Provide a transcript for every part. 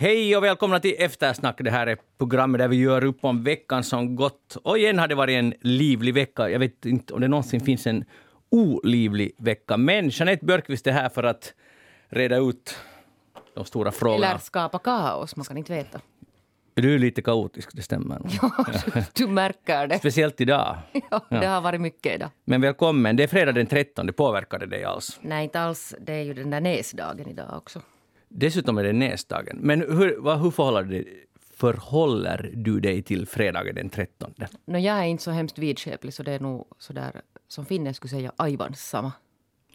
Hej och välkomna till Eftersnack. Det här är programmet där vi gör upp om veckan som gått. Och igen har det varit en livlig vecka. Jag vet inte om det någonsin finns en olivlig vecka. Men Jeanette Björkqvist är här för att reda ut de stora frågorna. Eller skapa kaos, man kan inte veta. Du är lite kaotisk, det stämmer. Ja, du märker det. Speciellt idag. Ja, det har varit mycket idag. Men välkommen. Det är fredag den 13. Påverkar det dig alls? Nej, inte alls. Det är ju den där näsdagen idag också. Dessutom är det näsdagen. Men hur, vad, hur förhåller, det, förhåller du dig till fredagen den 13? No, jag är inte så hemskt vidskeplig, så det är nog så där som finnen skulle säga aivan samma.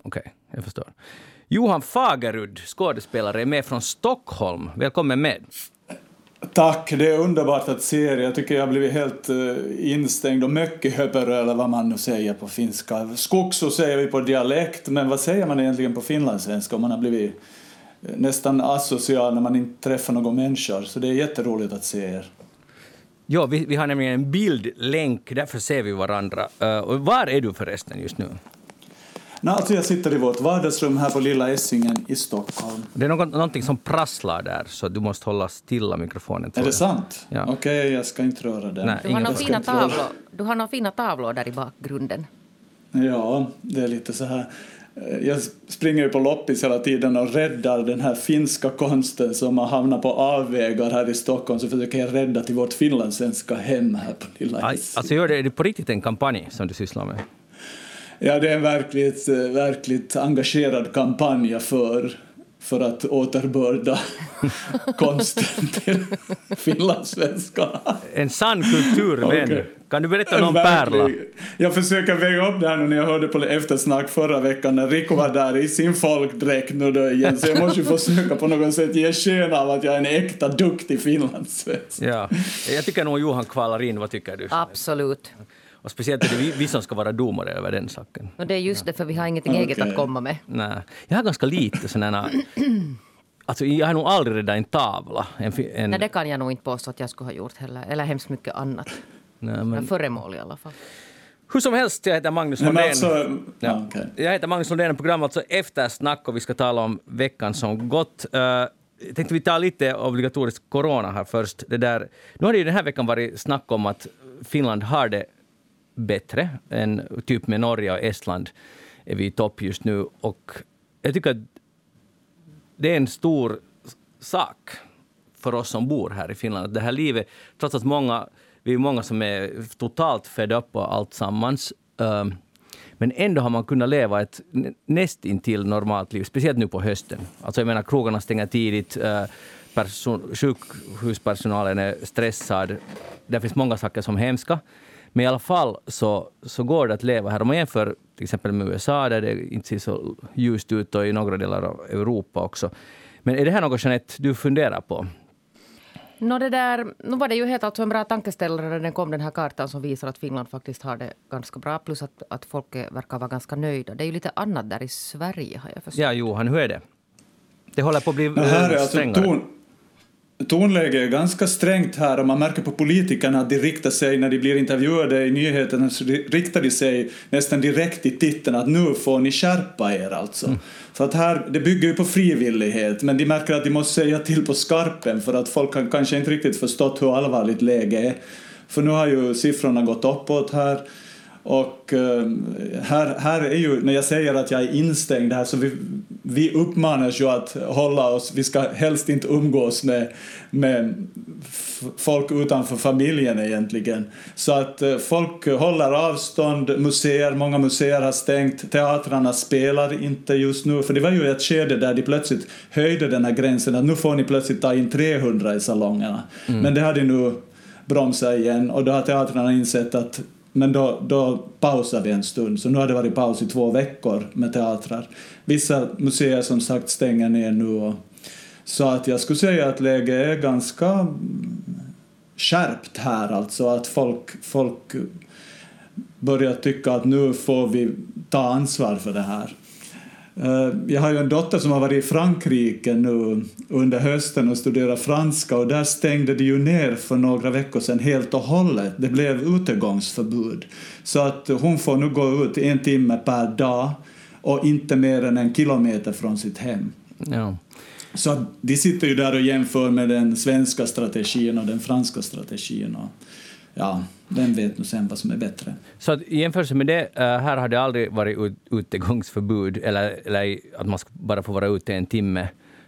Okej, okay, jag förstår. Johan Fagerud, skådespelare, är med från Stockholm. Välkommen med. Tack, det är underbart att se er. Jag tycker jag har blivit helt uh, instängd och mycket höperö, eller vad man nu säger på finska. Skogso säger vi på dialekt, men vad säger man egentligen på finlandssvenska om man har blivit nästan asocial när man inte träffar några människor. Så det är jätteroligt att se er. Ja, vi, vi har nämligen en bildlänk, därför ser vi varandra. Uh, var är du förresten just nu? No, alltså jag sitter i vårt vardagsrum här på Lilla Essingen i Stockholm. Det är något, någonting som prasslar där, så du måste hålla stilla mikrofonen. Är det sant? Ja. Okej, okay, jag ska inte röra den. Nej, du, har några fina tavlor. du har några fina tavlor där i bakgrunden. Ja, det är lite så här. Eh, jag springer på loppis hela tiden och räddar den här finska konsten som har hamnat på avvägar här i Stockholm. Så försöker jag rädda till vårt finlandssvenska hem här på Lilla Aj, Alltså gör det, är det på riktigt en kampanj som du sysslar med? Ja, det är en verkligt, eh, verkligt engagerad kampanj för för att återbörda konsten till finlandssvenskarna. En sann kulturvän. Okay. Kan du berätta någon pärla? Jag försöker väga upp det här nu när jag hörde på eftersnack förra veckan när Rico var där i sin folkdräkt nu då igen. Så jag måste ju försöka på något sätt ge sken av att jag är en äkta duktig finlandssvensk. Ja, jag tycker nog Johan kvalar in. Vad tycker du? Absolut. Och speciellt är det vi, vi som ska vara domare över den saken. Och det är just det, för vi har ingenting okay. eget att komma med. Nej. Jag har ganska lite sådana... Alltså, jag har nog aldrig räddat en tavla. En, en... Nej, det kan jag nog inte påstå att jag skulle ha gjort heller. Eller hemskt mycket annat. Nej, men... Föremål i alla fall. Hur som helst, jag heter Magnus Lundén. Alltså, ja, okay. Jag heter Magnus Lundén, program alltså Eftersnack och vi ska tala om veckan som gått. Uh, tänkte vi ta lite obligatoriskt corona här först. Det där, nu har det ju den här veckan varit snack om att Finland har det bättre än typ med Norge och Estland är vi i topp just nu. Och jag tycker att det är en stor sak för oss som bor här i Finland. Det här livet, trots att många, vi är många som är totalt fed upp, på allt sammans. Um, ehm, men ändå har man kunnat leva ett nästintill normalt liv, speciellt nu på hösten. Alltså jag menar, krogarna stänger tidigt, eh, person, sjukhuspersonalen är stressad. Det finns många saker som är hemska. Men i alla fall så, så går det att leva här. Om man jämför till exempel med USA där det inte ser så ljust ut och i några delar av Europa också. Men är det här något Jeanette, du funderar på? No, det där, nu var det ju helt alltså en bra tankeställare när den kom den här kartan som visar att Finland faktiskt har det ganska bra. Plus att, att folk verkar vara ganska nöjda. Det är ju lite annat där i Sverige har jag förstått. Ja, Johan, hur är det? Det håller på att bli här är alltså strängare. Ton, tonläget är ganska strängt här och man märker på politikerna att de riktar sig, när de blir intervjuade i nyheterna, så riktar de sig nästan direkt i titeln att nu får ni skärpa er alltså. Mm. Så att här, det bygger ju på frivillighet, men de märker att de måste säga till på skarpen för att folk har kanske inte riktigt förstått hur allvarligt läget är. För nu har ju siffrorna gått uppåt här och eh, här, här är ju, när jag säger att jag är instängd här så vi, vi uppmanas ju att hålla oss, vi ska helst inte umgås med, med folk utanför familjen egentligen. Så att eh, folk håller avstånd, museer, många museer har stängt, teatrarna spelar inte just nu, för det var ju ett skede där de plötsligt höjde den här gränsen att nu får ni plötsligt ta in 300 i salongerna. Mm. Men det har de nu bromsat igen och då har teatrarna insett att men då, då pausade vi en stund, så nu har det varit paus i två veckor med teatrar. Vissa museer som sagt stänger ner nu. Och, så att jag skulle säga att läget är ganska skärpt här, alltså att folk, folk börjar tycka att nu får vi ta ansvar för det här. Eh, jag har ju en dotter som har varit i Frankrike nu under hösten och studerat franska och där stängde det ju ner för några veckor sedan helt och hållet. Det blev utegångsförbud. Så att hon får nu gå ut en timme per dag och inte mer än en kilometer från sitt hem. Ja. Så de sitter ju där och jämför med den svenska strategin och den franska strategin. Och, ja, vem vet nu sen vad som är bättre. Så att, i jämförelse med det, uh, här har det aldrig varit ut, utegångsförbud, eller, eller att man ska bara får vara ute en timme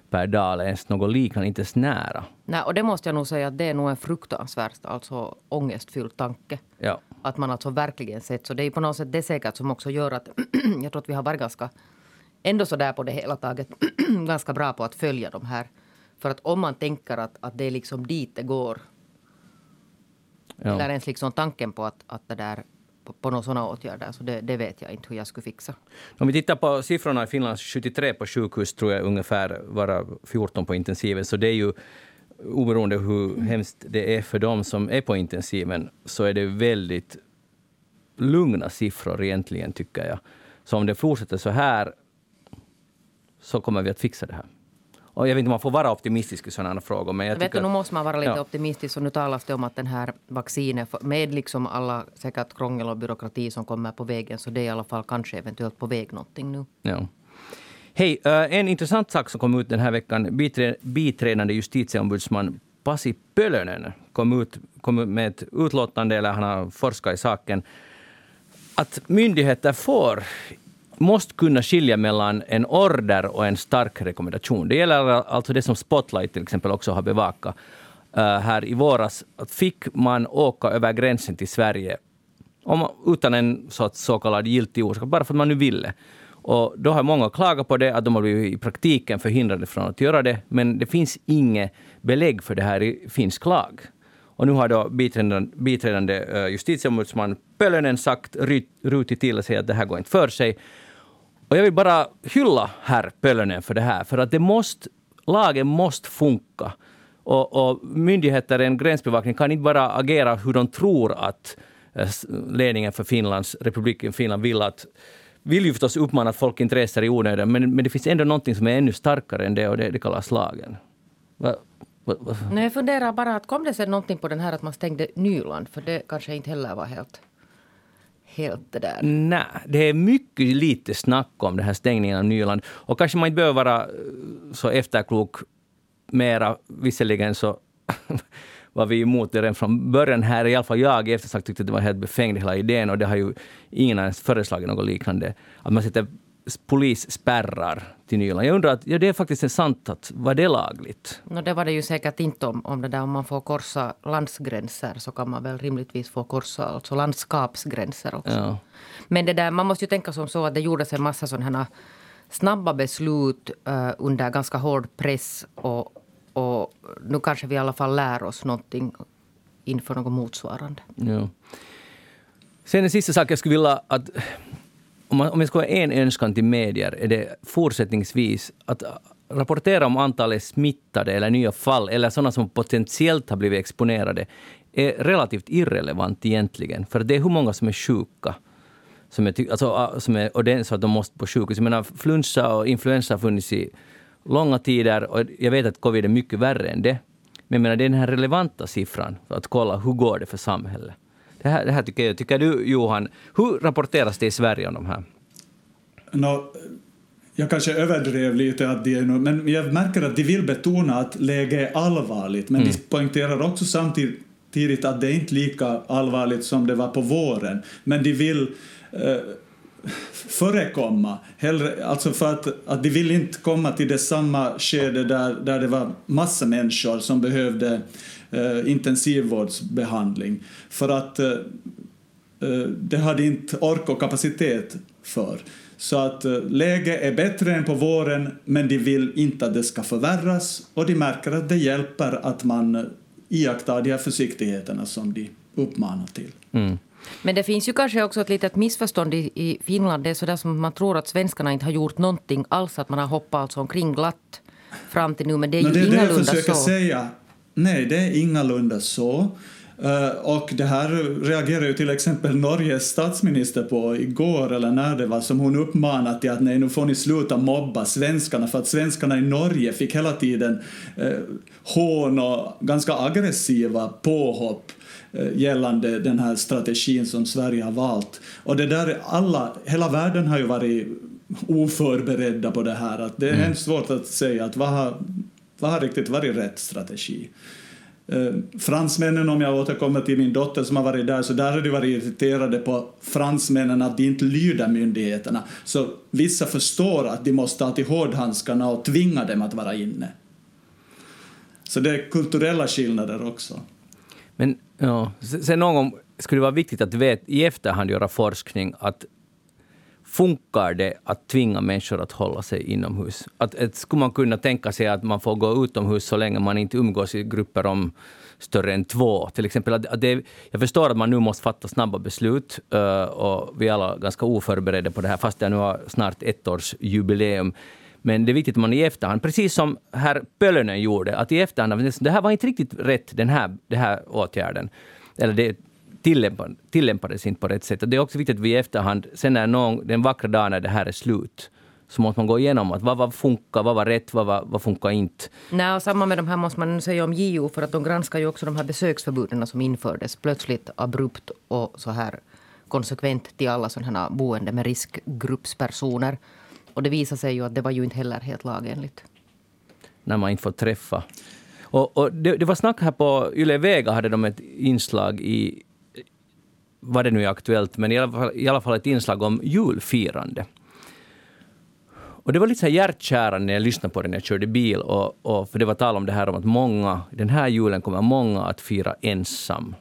per dag, eller ens något liknande, inte ens nära. Nej, och det måste jag nog säga att det är nog en fruktansvärt alltså, ångestfylld tanke. Ja. Att man alltså verkligen sett, så det är på något sätt det säkert som också gör att jag tror att vi har varit ganska, ändå så där på det hela taget, ganska bra på att följa de här. För att om man tänker att, att det är liksom dit det går Ja. Eller ens liksom tanken på att, att det där på, på några sådana åtgärder. Så det, det, vet jag inte hur jag skulle fixa. Om vi tittar på siffrorna i Finland, 73 på sjukhus tror jag ungefär, vara 14 på intensiven. Så det är ju oberoende hur hemskt det är för dem som är på intensiven, så är det väldigt lugna siffror egentligen, tycker jag. Så om det fortsätter så här, så kommer vi att fixa det här. Och jag vet inte om man får vara optimistisk i sådana frågor. Men jag, jag vet, nu måste man vara lite ja. optimistisk. Och nu talas det om att den här vaccinet, med liksom alla säkert krångel och byråkrati som kommer på vägen, så det är i alla fall kanske eventuellt på väg någonting nu. Ja. Hej, uh, en intressant sak som kom ut den här veckan. Biträdande justitieombudsman Pasi Pölönen kom ut, kom ut med ett utlåtande, eller han har forskat i saken, att myndigheter får måste kunna skilja mellan en order och en stark rekommendation. Det gäller alltså det som Spotlight till exempel också har bevakat eh, här i våras. Att fick man åka över gränsen till Sverige om, utan en sorts så kallad giltig orsak, bara för att man nu ville. Och då har många klagat på det, att de har blivit i praktiken förhindrade från att göra det. Men det finns inget belägg för det här i finsk lag. Och nu har då biträdande, biträdande eh, justitieombudsman Pölönen sagt, rutit till och säger att det här går inte för sig. Och jag vill bara hylla herr Pölönen för det här, för att det måste, lagen måste funka. Och, och myndigheter, en gränsbevakning, kan inte bara agera hur de tror att eh, ledningen för Finlands, republiken Finland vill att vill ju förstås uppmana att folk inte reser i onödan, men, men det finns ändå någonting som är ännu starkare än det och det, det kallas lagen. Va, va, va? Nej, jag funderar bara, att kom det sen någonting på den här att man stängde Nyland? För det kanske inte heller var helt helt det där? Nej, det är mycket lite snack om den här stängningen av Nyland. Och kanske man inte behöver vara eh, så efterklok mera. Visserligen så var vi emot det redan från början här. I alla fall jag i eftersnack tyckte att det var helt befängd hela idén och det har ju ingen ens föreslagit något liknande. Att man sätter polisspärrar till Nyland. Jag undrar, att, ja, det är faktiskt sant att var det lagligt? No, det var det ju säkert inte om, om det där om man får korsa landsgränser så kan man väl rimligtvis få korsa alltså landskapsgränser också. Ja. Men det där, man måste ju tänka som så att det gjordes en massa sådana snabba beslut uh, under ganska hård press och, och nu kanske vi i alla fall lär oss någonting inför något motsvarande. Ja. Sen en sista sak jag skulle vilja att om, man, om jag ska ha en önskan till medier är det fortsättningsvis att äh, rapportera om antalet smittade eller nya fall eller sådana som potentiellt har blivit exponerade är relativt irrelevant egentligen. För det är hur många som är sjuka. Som är, alltså, äh, som är ordentligt så att de måste på sjukhus. Jag menar, flunsa och influensa har funnits i långa tider och jag vet att covid är mycket värre än det. Men jag menar, det är den här relevanta siffran att kolla hur går det för samhället. Det här, det här tycker jag. Tycker du, Johan, hur rapporteras det i Sverige om de här? No, jag kanske överdrev lite, att de är men jag märker att de vill betona att läget är allvarligt, men mm. de poängterar också samtidigt att det är inte lika allvarligt som det var på våren. Men de vill eh, förekomma, hellre, alltså för att, att de vill inte komma till det samma skede där, där det var massa människor som behövde eh, intensivvårdsbehandling. För att eh, eh, det hade inte ork och kapacitet för. Så att eh, läget är bättre än på våren, men de vill inte att det ska förvärras och de märker att det hjälper att man iakttar de här försiktigheterna som de uppmanar till. Mm. Men det finns ju kanske också ett litet missförstånd i, i Finland. Det är så där som man tror att svenskarna inte har gjort någonting alls, att man har hoppat alltså omkring glatt fram till nu. Men det är ju det är ingalunda det jag försöker så. säga. Nej, det är ingalunda så. Uh, och det här reagerar ju till exempel Norges statsminister på igår eller när det var som hon uppmanat till att nej nu får ni sluta mobba svenskarna för att svenskarna i Norge fick hela tiden uh, hån och ganska aggressiva påhopp uh, gällande den här strategin som Sverige har valt. Och det där alla, hela världen har ju varit oförberedda på det här. Att det är mm. svårt att säga att vad har, vad har riktigt varit rätt strategi. Eh, fransmännen, om jag återkommer till min dotter som har varit där, så där har de varit irriterade på fransmännen att de inte lyder myndigheterna. Så vissa förstår att de måste ta till hårdhandskarna och tvinga dem att vara inne. Så det är kulturella skillnader också. Men ja, sen någon gång skulle det vara viktigt att vet, i efterhand göra forskning att funkar det att tvinga människor att hålla sig inomhus? Att, att, skulle man kunna tänka sig att man får gå utomhus så länge man inte umgås i grupper om större än två? Till exempel att, att det, jag förstår att man nu måste fatta snabba beslut uh, och vi är alla ganska oförberedda på det här, fast det nu har snart ett års jubileum. Men det är viktigt att man i efterhand, precis som herr Pölönen gjorde, att i efterhand, det här var inte riktigt rätt, den här, den här åtgärden. Eller det, tillämpades inte på rätt sätt. Och det är också viktigt att vi i efterhand, sen när någon, den vackra dagen när det här är slut, så måste man gå igenom att vad var funkar, vad var rätt, vad, var, vad funkar inte. Nej, och samma med de här måste man säga om JO, för att de granskar ju också de här besöksförbuden som infördes plötsligt, abrupt och så här konsekvent till alla sådana här boende med riskgruppspersoner. Och det visar sig ju att det var ju inte heller helt lagenligt. När man inte får träffa. Och, och det, det, var snack här på Yle Vega, hade de ett inslag i vad det nu är aktuellt, men i alla, fall, i alla fall ett inslag om julfirande. Och det var lite så hjärtkärande när jag lyssnade på det när jag körde bil. Och, och, för det var tal om det här om att många, den här julen kommer många att fira ensam.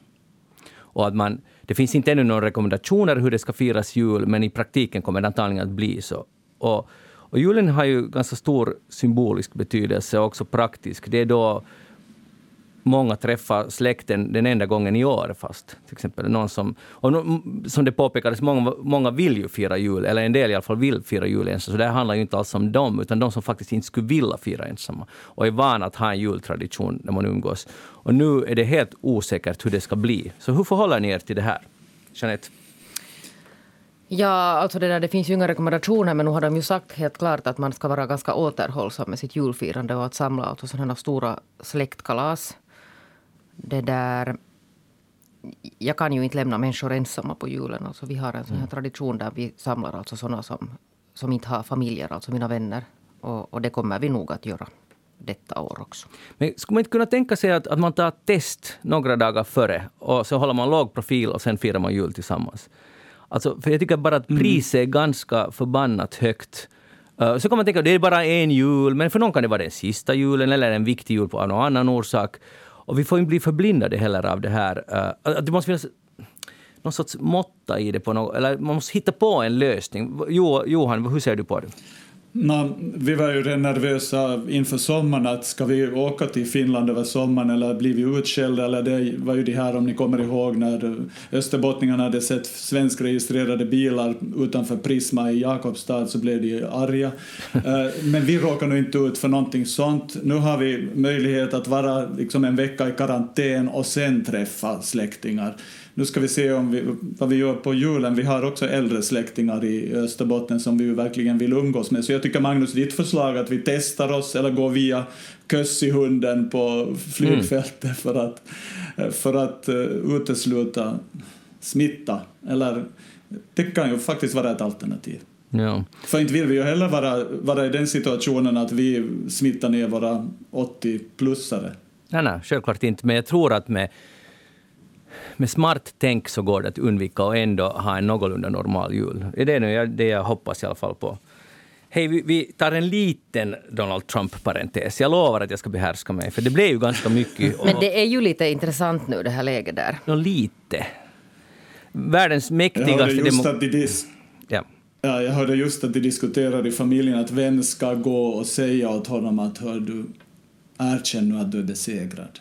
Och att man, det finns inte ännu några rekommendationer hur det ska firas jul, men i praktiken kommer det antagligen att bli så. Och, och julen har ju ganska stor symbolisk betydelse och också praktisk. Det är då många träffar släkten den enda gången i år fast. Till exempel någon som, och mm, som det påpekades, många, många vill ju fira jul, eller en del i alla fall vill fira jul ensam, så det här handlar ju inte alls om dem, utan de som faktiskt inte skulle vilja fira ensamma och är vana att ha en jultradition när man umgås. Och nu är det helt osäkert hur det ska bli. Så hur förhåller ni er till det här? Jeanette? Ja, alltså det, där, det finns ju inga rekommendationer men nu har de ju sagt helt klart att man ska vara ganska återhållsam med sitt julfirande och att samla alltså sådana stora släktkalas det där... Jag kan ju inte lämna människor ensamma på julen. Alltså vi har en sån här mm. tradition där vi samlar alltså såna som, som inte har familjer, alltså mina vänner. Och, och det kommer vi nog att göra detta år också. Men skulle man inte kunna tänka sig att, att man tar test några dagar före och så håller man låg profil och sen firar man jul tillsammans? Alltså, för jag tycker bara att mm. priset är ganska förbannat högt. Uh, så kan man tänka att det är bara en jul, men för någon kan det vara den sista julen eller en viktig jul på någon annan orsak. Och vi får inte bli förblindade heller av det här. Uh, det måste finnas någon sorts måtta i det. På något, eller man måste hitta på en lösning. Jo, Johan, hur ser du på det? No, vi var ju redan nervösa inför sommaren att ska vi åka till Finland över sommaren eller blir vi utskällda eller det var ju det här om ni kommer ihåg när österbottningarna hade sett svenskregistrerade bilar utanför Prisma i Jakobstad så blev de arga. Eh, men vi råkar nog inte ut för någonting sånt. Nu har vi möjlighet att vara liksom en vecka i karantän och sen träffa släktingar. Nu ska vi se om vi, vad vi gör på julen. Vi har också äldre släktingar i Österbotten som vi verkligen vill umgås med. Så jag tycker Magnus, ditt förslag att vi testar oss eller går via Kössihunden på flygfältet mm. för att, för att uh, utesluta smitta. Eller, det kan ju faktiskt vara ett alternativ. Ja. För inte vill vi ju heller vara, vara i den situationen att vi smittar ner våra 80-plussare. Nej, nej, självklart inte. Men jag tror att med med smart tänk så går det att undvika och ändå ha en någorlunda normal jul. Det är det, det jag hoppas i alla fall på. Hej, vi, vi tar en liten Donald Trump-parentes. Jag lovar att jag ska behärska mig, för det blev ju ganska mycket. Men det är ju lite intressant nu, det här läget där. Nå, lite. Världens mäktigaste... Jag ja. Ja, jag hörde just att de diskuterade i familjen att vem ska gå och säga åt honom att hör du, erkänn nu att du är besegrad.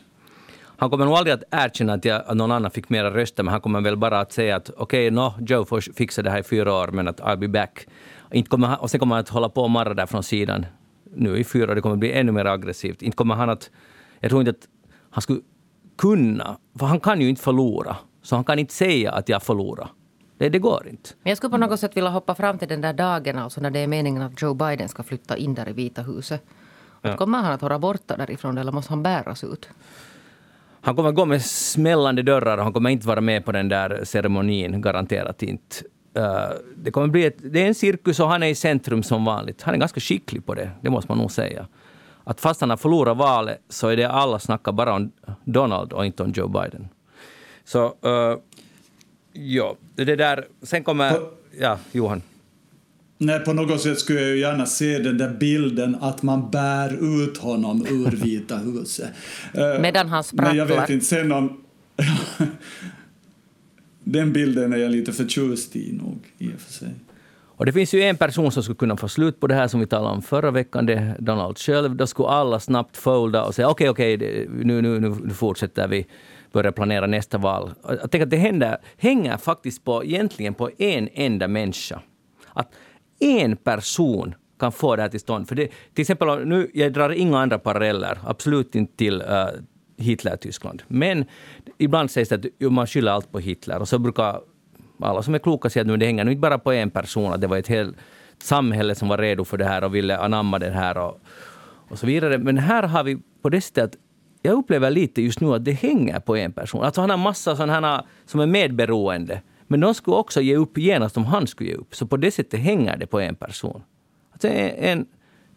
Han kommer nog aldrig att erkänna att, jag, att någon annan fick mera röster, men han kommer väl bara att säga att okej, okay, no, Joe får fixa det här i fyra år, men att I'll be back. Inte kommer han, och sen kommer han att hålla på och marra där från sidan nu i fyra år. Det kommer bli ännu mer aggressivt. Inte kommer han att... Jag tror inte att han skulle kunna, för han kan ju inte förlora. Så han kan inte säga att jag förlorar. Det, det går inte. Men jag skulle på något sätt vilja hoppa fram till den där dagen alltså när det är meningen att Joe Biden ska flytta in där i Vita huset. Ja. Kommer han att vara borta därifrån eller måste han bäras ut? Han kommer gå med smällande dörrar och han kommer inte vara med på den där ceremonin, garanterat inte. Uh, det kommer bli ett, det är en cirkus och han är i centrum som vanligt. Han är ganska skicklig på det, det måste man nog säga. Att fast han har förlorat valet så är det alla snackar bara om Donald och inte om Joe Biden. Så uh, ja, det där. Sen kommer... Ja, Johan. Nej, på något sätt skulle jag ju gärna se den där bilden att man bär ut honom ur Vita huset. Eh, Medan han sprattlar. Men jag vet inte sen om... den bilden är jag lite förtjust i nog, i och för sig. Och det finns ju en person som skulle kunna få slut på det här som vi talade om förra veckan, det är Donald själv. Då skulle alla snabbt folda och säga okej, okay, okej, okay, nu, nu, nu fortsätter vi börja planera nästa val. Jag tänker att det händer, hänger faktiskt på, egentligen på en enda människa. Att en person kan få det här till stånd. För det, till exempel, nu, jag drar inga andra paralleller, absolut inte till äh, uh, Hitler-Tyskland. Men ibland sägs det att man skyller allt på Hitler. Och så brukar alla som är kloka säga att det hänger inte bara på en person, att det var ett helt samhälle som var redo för det här och ville anamma det här och, och så vidare. Men här har vi på det sättet att jag upplever lite just nu att det hänger på en person. Alltså han har massa sådana som är medberoende. Men de skulle också ge upp genast om han skulle ge upp. Så på det sättet hänger det på en person. Alltså en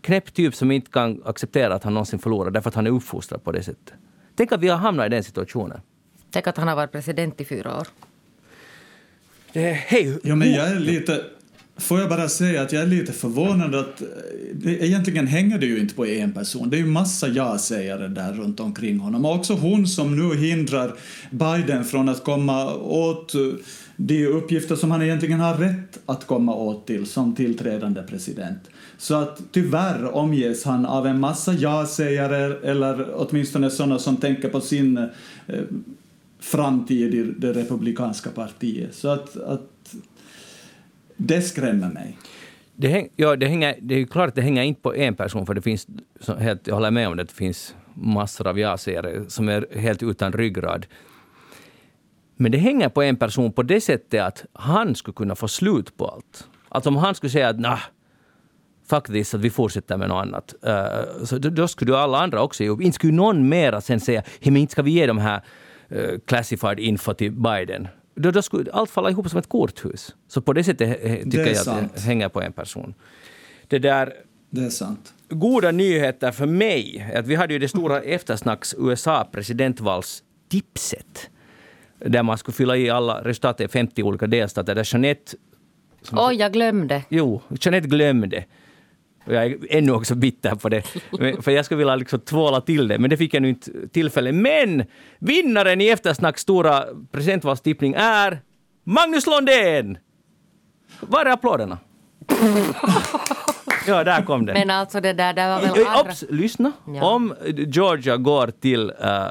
knäpp typ som inte kan acceptera att han någonsin förlorar därför att han är uppfostrad på det sättet. Tänk att vi har hamnat i den situationen. Tänk att han har varit president i fyra år. Det är, hej. Ja, men jag är lite... Får jag bara säga att jag är lite förvånad att det, egentligen hänger det ju inte på en person. Det är ju massa ja-sägare där runt omkring honom. Och också hon som nu hindrar Biden från att komma åt de uppgifter som han egentligen har rätt att komma åt till som tillträdande president. Så att tyvärr omges han av en massa ja-sägare eller åtminstone sådana som tänker på sin eh, framtid i det republikanska partiet. Så att, att det skrämmer mig. Det, häng, ja, det, hänger, det är klart att det hänger inte på en person, för det finns, helt, jag håller med om det, det finns massor av ja-sägare som är helt utan ryggrad. Men det hänger på en person på det sättet att han skulle kunna få slut på allt. Alltså om han skulle säga att nah, fuck this, att vi fortsätter med något annat. Uh, så då, då skulle alla andra också ge upp. Inte skulle någon mera sen säga, hey, men inte ska vi ge de här uh, classified info till Biden. Då, då skulle allt falla ihop som ett korthus. Så på det sättet tycker det jag sant. att det hänger på en person. Det där... Det är sant. Goda nyheter för mig att vi hade ju det stora eftersnacks USA presidentvalstipset där man skulle fylla i alla resultat i 50 olika delstater. Där Jeanette... Oj, oh, jag glömde. Jo, Jeanette glömde. Och jag är ännu också bitter på det. För jag skulle vilja liksom tvåla till det, men det fick jag nu inte tillfälle. Men vinnaren i Eftersnacks stora presidentvalstippning är Magnus Londén! Var är applåderna? ja, där kom det. Men alltså det där, det var väl andra... Ops, lyssna. Ja. Om Georgia går till uh,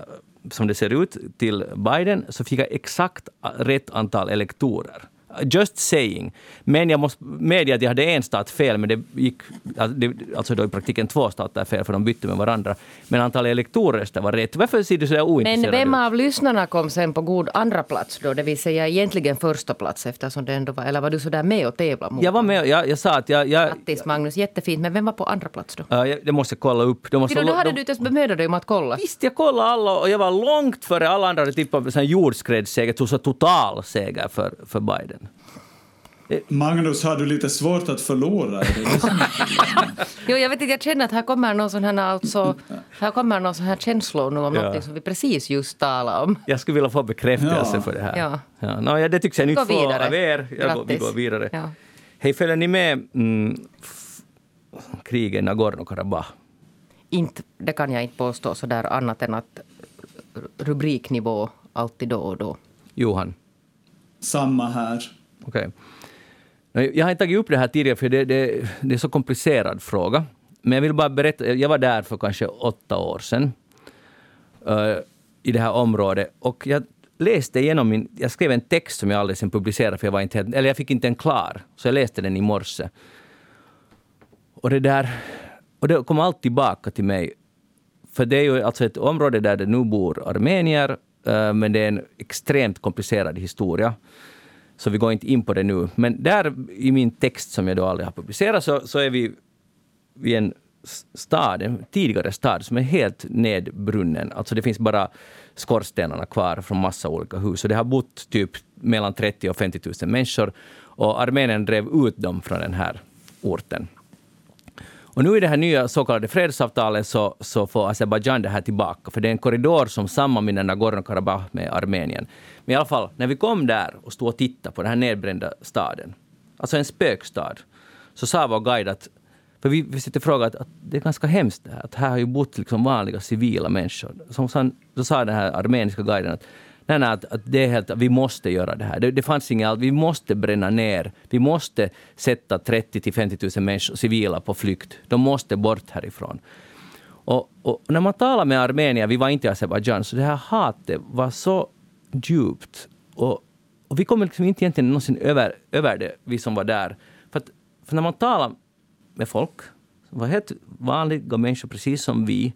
som det ser ut till Biden så fick jag exakt rätt antal elektorer. Just saying. Men jag måste medge att jag hade en stat fel, men det gick alltså då i praktiken två stater fel, för de bytte med varandra. Men antalet elektorer var rätt. Varför ser du så ointresserad Men vem av lyssnarna kom sen på god andra plats då? Det vill säga egentligen första plats eftersom det ändå var, eller var du så där med och tävla mot Jag var med, jag, jag sa att jag... jag Grattis Magnus, jättefint. Men vem var på andra plats då? Uh, det måste jag kolla upp. De måste, då, då hade de, du inte ens bemödat dig om att kolla. Visst, jag kollade alla och jag var långt före alla andra hade tippat jordskredsseger, så total seger för, för Biden. Magnus, har du lite svårt att förlora? jo, jag vet inte, jag känner att här kommer någon sån här, alltså, här kommer någon sån här känslor nu om ja. något som vi precis just talade om. Jag skulle vilja få bekräftelse ja. för det här. Ja. Ja, no, ja, det tycks jag inte få av er. Jag går, vi går vidare. Ja. Hej, följer ni med mm, kriget Nagorno-Karabach? Inte, det kan jag inte påstå så där annat än att rubriknivå alltid då och då. Johan? Samma här. Okej. Okay. Jag har inte tagit upp det här tidigare för det, det, det är en så komplicerad fråga. Men jag vill bara berätta, jag var där för kanske åtta år sedan. Uh, I det här området. Och jag läste igenom min... Jag skrev en text som jag aldrig sen publicerade för jag var inte helt, Eller jag fick inte en klar. Så jag läste den i morse. Och det där... Och det kom allt tillbaka till mig. För det är ju alltså ett område där det nu bor armenier, uh, men det är en extremt komplicerad historia. Så vi går inte in på det nu. Men där i min text som jag då aldrig har publicerat så, så är vi vid en stad, en tidigare stad som är helt nedbrunnen. Alltså det finns bara skorstenarna kvar från massa olika hus. Och det har bott typ mellan 30 000 och 50 000 människor. och Armenien drev ut dem från den här orten. Och nu i det här nya så kallade fredsavtalet så, så får Azerbajdzjan det här tillbaka, för det är en korridor som sammanbinder Nagorno-Karabach med Armenien. Men i alla fall, när vi kom där och stod och tittade på den här nedbrända staden, alltså en spökstad, så sa vår guide att för vi, vi sitter och frågar att, att, det är ganska hemskt det här, att här har ju bott liksom vanliga civila människor. Som, så, då sa den här armeniska guiden att Nej, nej, att, att det är helt, vi måste göra det här. Det, det fanns inget vi måste bränna ner. Vi måste sätta 30 till 50 000 människor, civila på flykt. De måste bort härifrån. Och, och när man talar med armenier, vi var inte i Azerbajdzjan, så det här hatet var så djupt. Och, och vi kommer liksom inte egentligen någonsin över, över det, vi som var där. För, att, för när man talar med folk, som var helt vanliga människor precis som vi,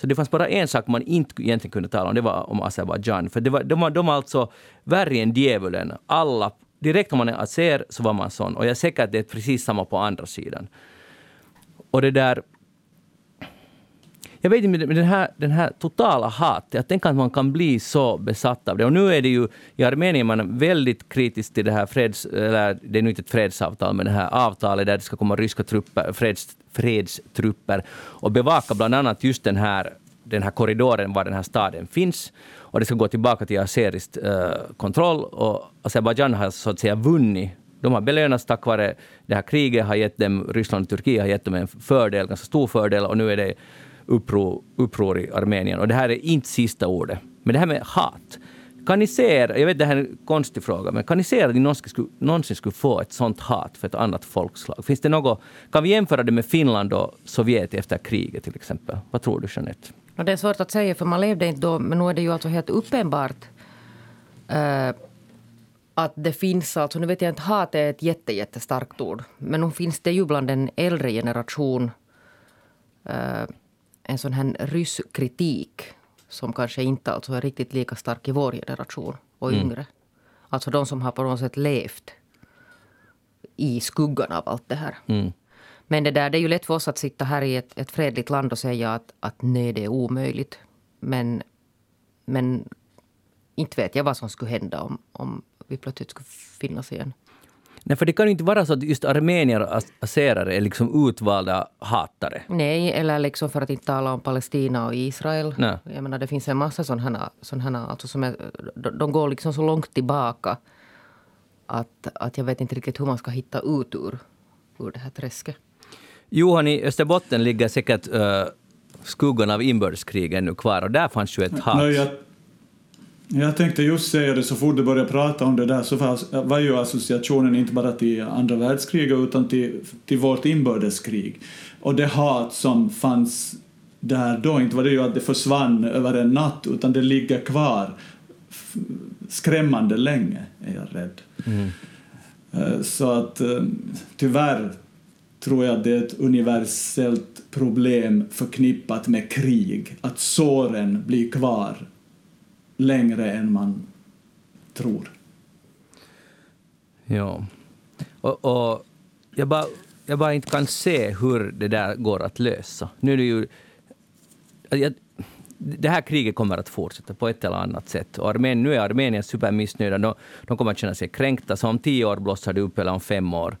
så det fanns bara en sak man inte egentligen kunde tala om, det var om Azerbajdzjan. För det var, de, var, de var alltså värre än djävulen. Alla, direkt om man är azer så var man sån. Och jag är säker att det är precis samma på andra sidan. Och det där... Jag vet inte, men den här, den här totala hatet, jag tänker att man kan bli så besatt av det. Och nu är det ju i Armenien man är väldigt kritisk till det här freds... Eller det är nu inte ett fredsavtal, men det här avtalet där det ska komma ryska trupper, freds, fredstrupper och bevaka bland annat just den här, den här korridoren var den här staden finns. Och det ska gå tillbaka till azerisk uh, eh, kontroll. Och Azerbajdzjan har så att säga vunnit de har belönats tack vare det här kriget, har gett dem, Ryssland och Turkiet har gett dem en fördel, ganska stor fördel, och nu är det uppror, uppror i Armenien. Och det här är inte sista ordet. Men det här med hat. Kan ni se er, jag vet det här är en konstig fråga, men kan ni se er att ni någonsin skulle, någonsin skulle få ett sånt hat för ett annat folkslag? Finns det något, kan vi jämföra det med Finland och Sovjet efter kriget till exempel? Vad tror du Jeanette? det är svårt att säga för man levde inte då, men nu är det ju alltså helt uppenbart uh, att det finns alltså, nu vet jag inte, hat är ett jätte, jättestarkt ord, men nu finns det ju bland en äldre generation uh, en sån här rysk kritik som kanske inte alltså är riktigt lika stark i vår generation och mm. yngre. Alltså de som har på något sätt levt i skuggan av allt det här. Mm. Men det, där, det är ju lätt för oss att sitta här i ett, ett fredligt land och säga att, att nej, det är omöjligt. Men, men inte vet jag vad som skulle hända om, om vi plötsligt skulle finnas igen. Nej, för det kan ju inte vara så att just armenier och aserare är liksom utvalda hatare. Nej, eller liksom för att inte tala om Palestina och Israel. Nej. Jag menar, det finns en massa sådana, sådana alltså som är, de går liksom så långt tillbaka att, att jag vet inte riktigt hur man ska hitta ut ur, ur det här träsket. Johan, i Österbotten ligger säkert uh, skuggan av inbördeskrig ännu kvar och där fanns ju ett hat. Nej, jag jag tänkte just säga det, så fort du började prata om det där så var ju associationen inte bara till andra världskriget utan till, till vårt inbördeskrig. Och det hat som fanns där då, inte var det ju att det försvann över en natt utan det ligger kvar skrämmande länge, är jag rädd. Mm. Eh, så att eh, tyvärr tror jag att det är ett universellt problem förknippat med krig, att såren blir kvar längre än man tror. Ja. Och, och jag, bara, jag bara inte kan se hur det där går att lösa. Nu är det ju... Jag, det här kriget kommer att fortsätta på ett eller annat sätt. Och Armen, nu är Armenien supermissnöjda. De, de kommer att känna sig kränkta. Så om tio år blossar det upp, eller om fem år.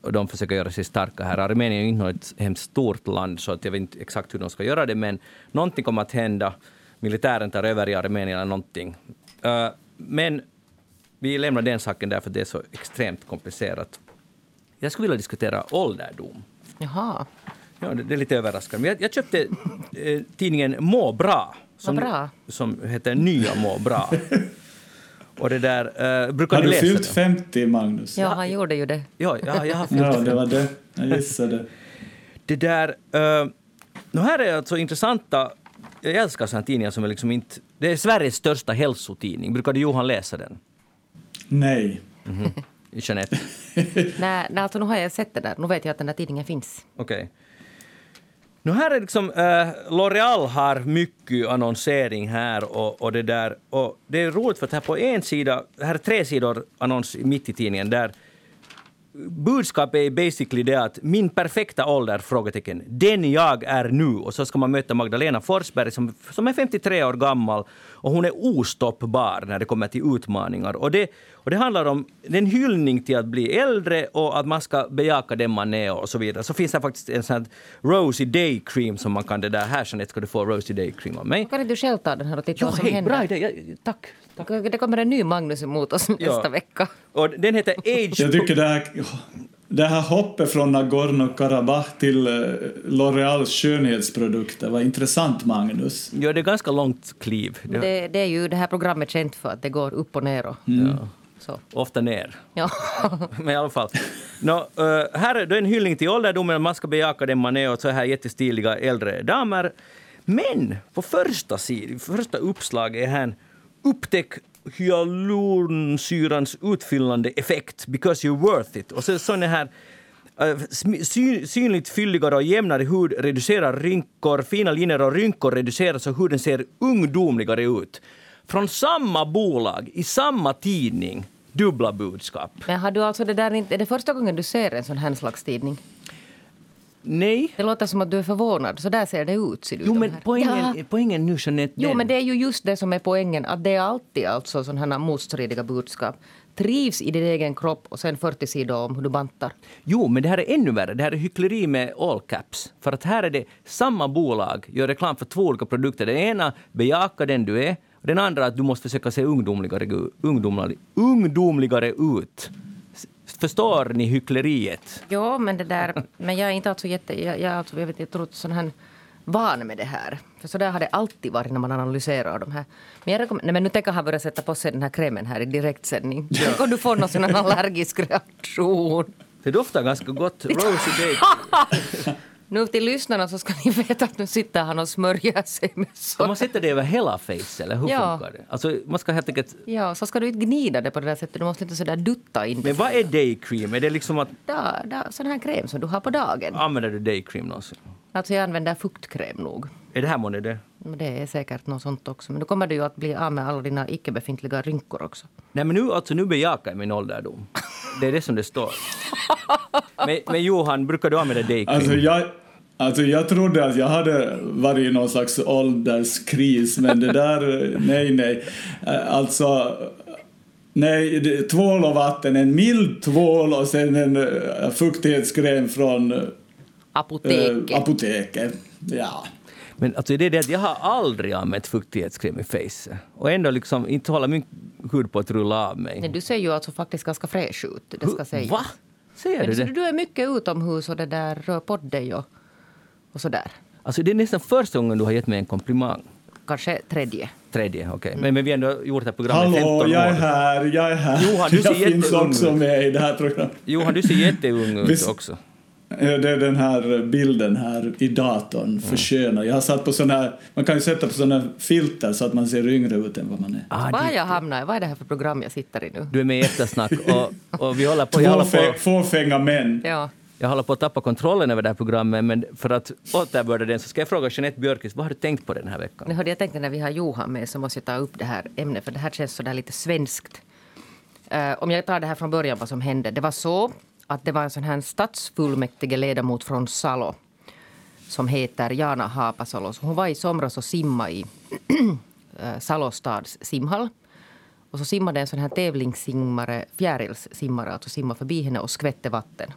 Och de försöker göra sig starka här. Armenien är ju inte ett hemskt stort land, så att jag vet inte exakt hur de ska göra det. Men någonting kommer att hända militären tar över i Armenien eller någonting. Men vi lämnar den saken där för det är så extremt komplicerat. Jag skulle vilja diskutera ålderdom. Jaha. Ja, det, det är lite överraskande. Jag, jag köpte eh, tidningen Må bra. Som, bra. som heter Nya Må bra. Och det där, uh, brukar har du läsa fyllt 50, Magnus? Ja, han gjorde ju det. Ja, ja jag har fyllt ja, det var det. Jag gissade. Det där... Uh, nu här är alltså intressanta jag älskar sådana tidningar som är liksom inte... Det är Sveriges största hälsotidning. Brukade Johan läsa den? Nej. Mm -hmm. Jeanette? nej, nej, alltså nu har jag sett det där. Nu vet jag att den där tidningen finns. Okej. Okay. Nu här är liksom, uh, L'Oreal har mycket annonsering här och, och det där. Och det är roligt för att här på en sida, här är tre sidor annons mitt i tidningen där budskapet är basically det att min perfekta ålder, frågetecken, den jag är nu. Och så ska man möta Magdalena Forsberg som, som är 53 år gammal och hon är ostoppbar när det kommer till utmaningar. Och det, och det handlar om en hyllning till att bli äldre och att man ska bejaka den man är och så vidare. Så finns det faktiskt en sån här Rosy Day Cream som man kan det där. Här Jeanette ska du få Rosy Day Cream av mig. Kan inte du själv ta den här och titta jo, vad som hej, händer? Bra idé, ja, tack. Tack. Det kommer en ny Magnus emot oss nästa Ja. vecka. Och den heter Age... Jag tycker det här, det här hoppet från Nagorno-Karabach till eh, L'Oreals skönhetsprodukter var intressant, Magnus. Ja, det är ganska långt kliv. Det, Det, det är ju det här programmet känt för att det går upp och ner. Och, så. Ofta ner. Ja. Men i alla fall. Nå, eh, här är en hyllning till ålderdomen. Man ska bejaka den man är och så här jättestiliga äldre damer. Men på första sidan, första uppslaget är här Upptäck hyaluronsyrans utfyllande effekt because you're worth it. Och så sån här äh, syn, synligt fylligare och jämnare hud reducerar rynkor, fina linjer och rynkor reduceras och huden ser ungdomligare ut. Från samma bolag, i samma tidning, dubbla budskap. Men har du alltså det där är det första gången du ser en sån här slags tidning? Nej. Det låter som att du är förvånad. Så där ser det ut. Ser du, Jo, de men här. poängen, Ja. poängen nu, Jeanette, Jo, den- men det är ju just det som är poängen. Att det är alltid alltså sådana här motstridiga budskap. Trivs i din egen kropp och sen 40 sidor om hur du bantar. Jo, men det här är ännu värre. Det här är hyckleri med all caps. För att här är det samma bolag gör reklam för två olika produkter. Den ena bejakar den du är och den andra att du måste försöka se ungdomligare, ungdomligare, ungdomligare ut. Förstår ni hyckleriet? Ja, men det där... Men jag är inte alltså jätte... Jag, jag, alltså, jag, vet, jag tror att sån här van med det här. För så där har det alltid varit när man analyserar de här. Men, jag rekomm- nej, men nu tänker han börja sätta på sig den här krämen här i direktsändning. Tänk om du får någon sån allergisk reaktion. Det doftar ganska gott. Rosy. Nu till lyssnarna så ska ni veta att nu sitter han och smörjer sig med Ska så. man sätta det över hela face eller hur Ja. funkar det? Alltså, man ska helt enkelt... Ja, så ska du inte gnida det på det där sättet. Du måste inte sådär dutta in det. Men vad är day cream? Är det liksom att... Da, da, sån här kräm som du har på dagen. Använder du day cream någonsin? Alltså jag använder fuktkräm nog. Är det här månne det? Det är säkert något sånt också. Men då kommer du ju att bli av med alla dina icke befintliga rynkor också. Nej men nu, alltså, nu bejakar jag min ålderdom. Det är det som det står. Men, men Johan, brukar du använda day cream? Alltså jag, alltså jag trodde att jag hade varit i någon slags ålderskris, men det där, nej, nej. Eh, Alltså, nej, det- tvål och vatten, en mild tvål och sen en uh, fuktighetskräm från eh, Apoteket. apoteket. Ja. Men alltså det är det att jag har aldrig använt fuktighetskräm i face. Och ändå liksom inte håller min hud på att rulla av mig. Nej, du ser ju alltså faktiskt ganska fräsch ut. Det ska sägas. Va? Du du, det? du är mycket utomhus och det där rör på dig och, och sådär. Alltså det är nästan första gången du har gett mig en komplimang. Kanske tredje. Tredje, okej. Men, men vi har ändå gjort det här programmet i 15 Hallå, år. jag är här, jag är här. Johan, du ser jag finns också ut. med i det här programmet. Johan, du ser jätteung ut Visst. också. Ja, Det är den här bilden här i datorn, Mm. förskönar. Jag har satt på såna här, man kan ju sätta på såna filter så att man ser yngre ut än vad man är. Ah, du, jag hamnat i? Vad är det här för program jag sitter i nu? du är med i Eftersnack och, och vi håller på, håller på, Fåfänga män. Ja jag håller på att tappa kontrollen över det här programmet men för att återbörda den så ska jag fråga Jeanette Björkis, vad har du tänkt på den här veckan? Nu hörde jag tänkte när vi har Johan med så måste jag ta upp det här ämnet för det här känns sådär lite svenskt. Uh, om jag tar det här från början vad som hände. Det var så att det var en sån här stadsfullmäktigeledamot från Salo som heter Jana Haapasalo. Hon var i somras och simmade i eh, Salo stads simhall. Och så simmade en sån här tävlingssimmare, fjärilssimmare, alltså simma förbi henne och skvätte vatten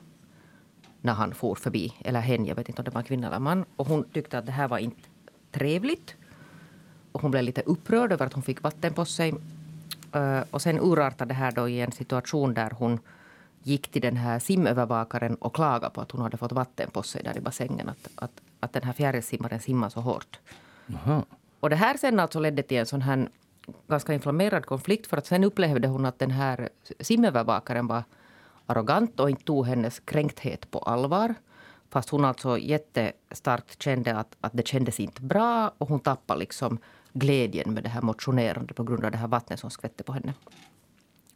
när han for förbi. Eller hen, jag vet inte om det var en kvinna eller man. Och hon tyckte att det här var inte trevligt. Och hon blev lite upprörd över att hon fick vatten på sig. Eh, och sen urartade det här då i en situation där hon gick till den här simövervakaren och klagade på att hon hade fått vatten på sig där i bassängen. Att, att, att den här fjärilssimmaren simmar så hårt. Jaha. Och det här sen alltså ledde till en sån här ganska inflammerad konflikt för att sen upplevde hon att den här simövervakaren var arrogant och inte tog hennes kränkthet på allvar. Fast hon alltså jättestarkt kände att, att det kändes inte bra och hon tappade liksom glädjen med det här motionerandet på grund av det här vattnet som skvätte på henne.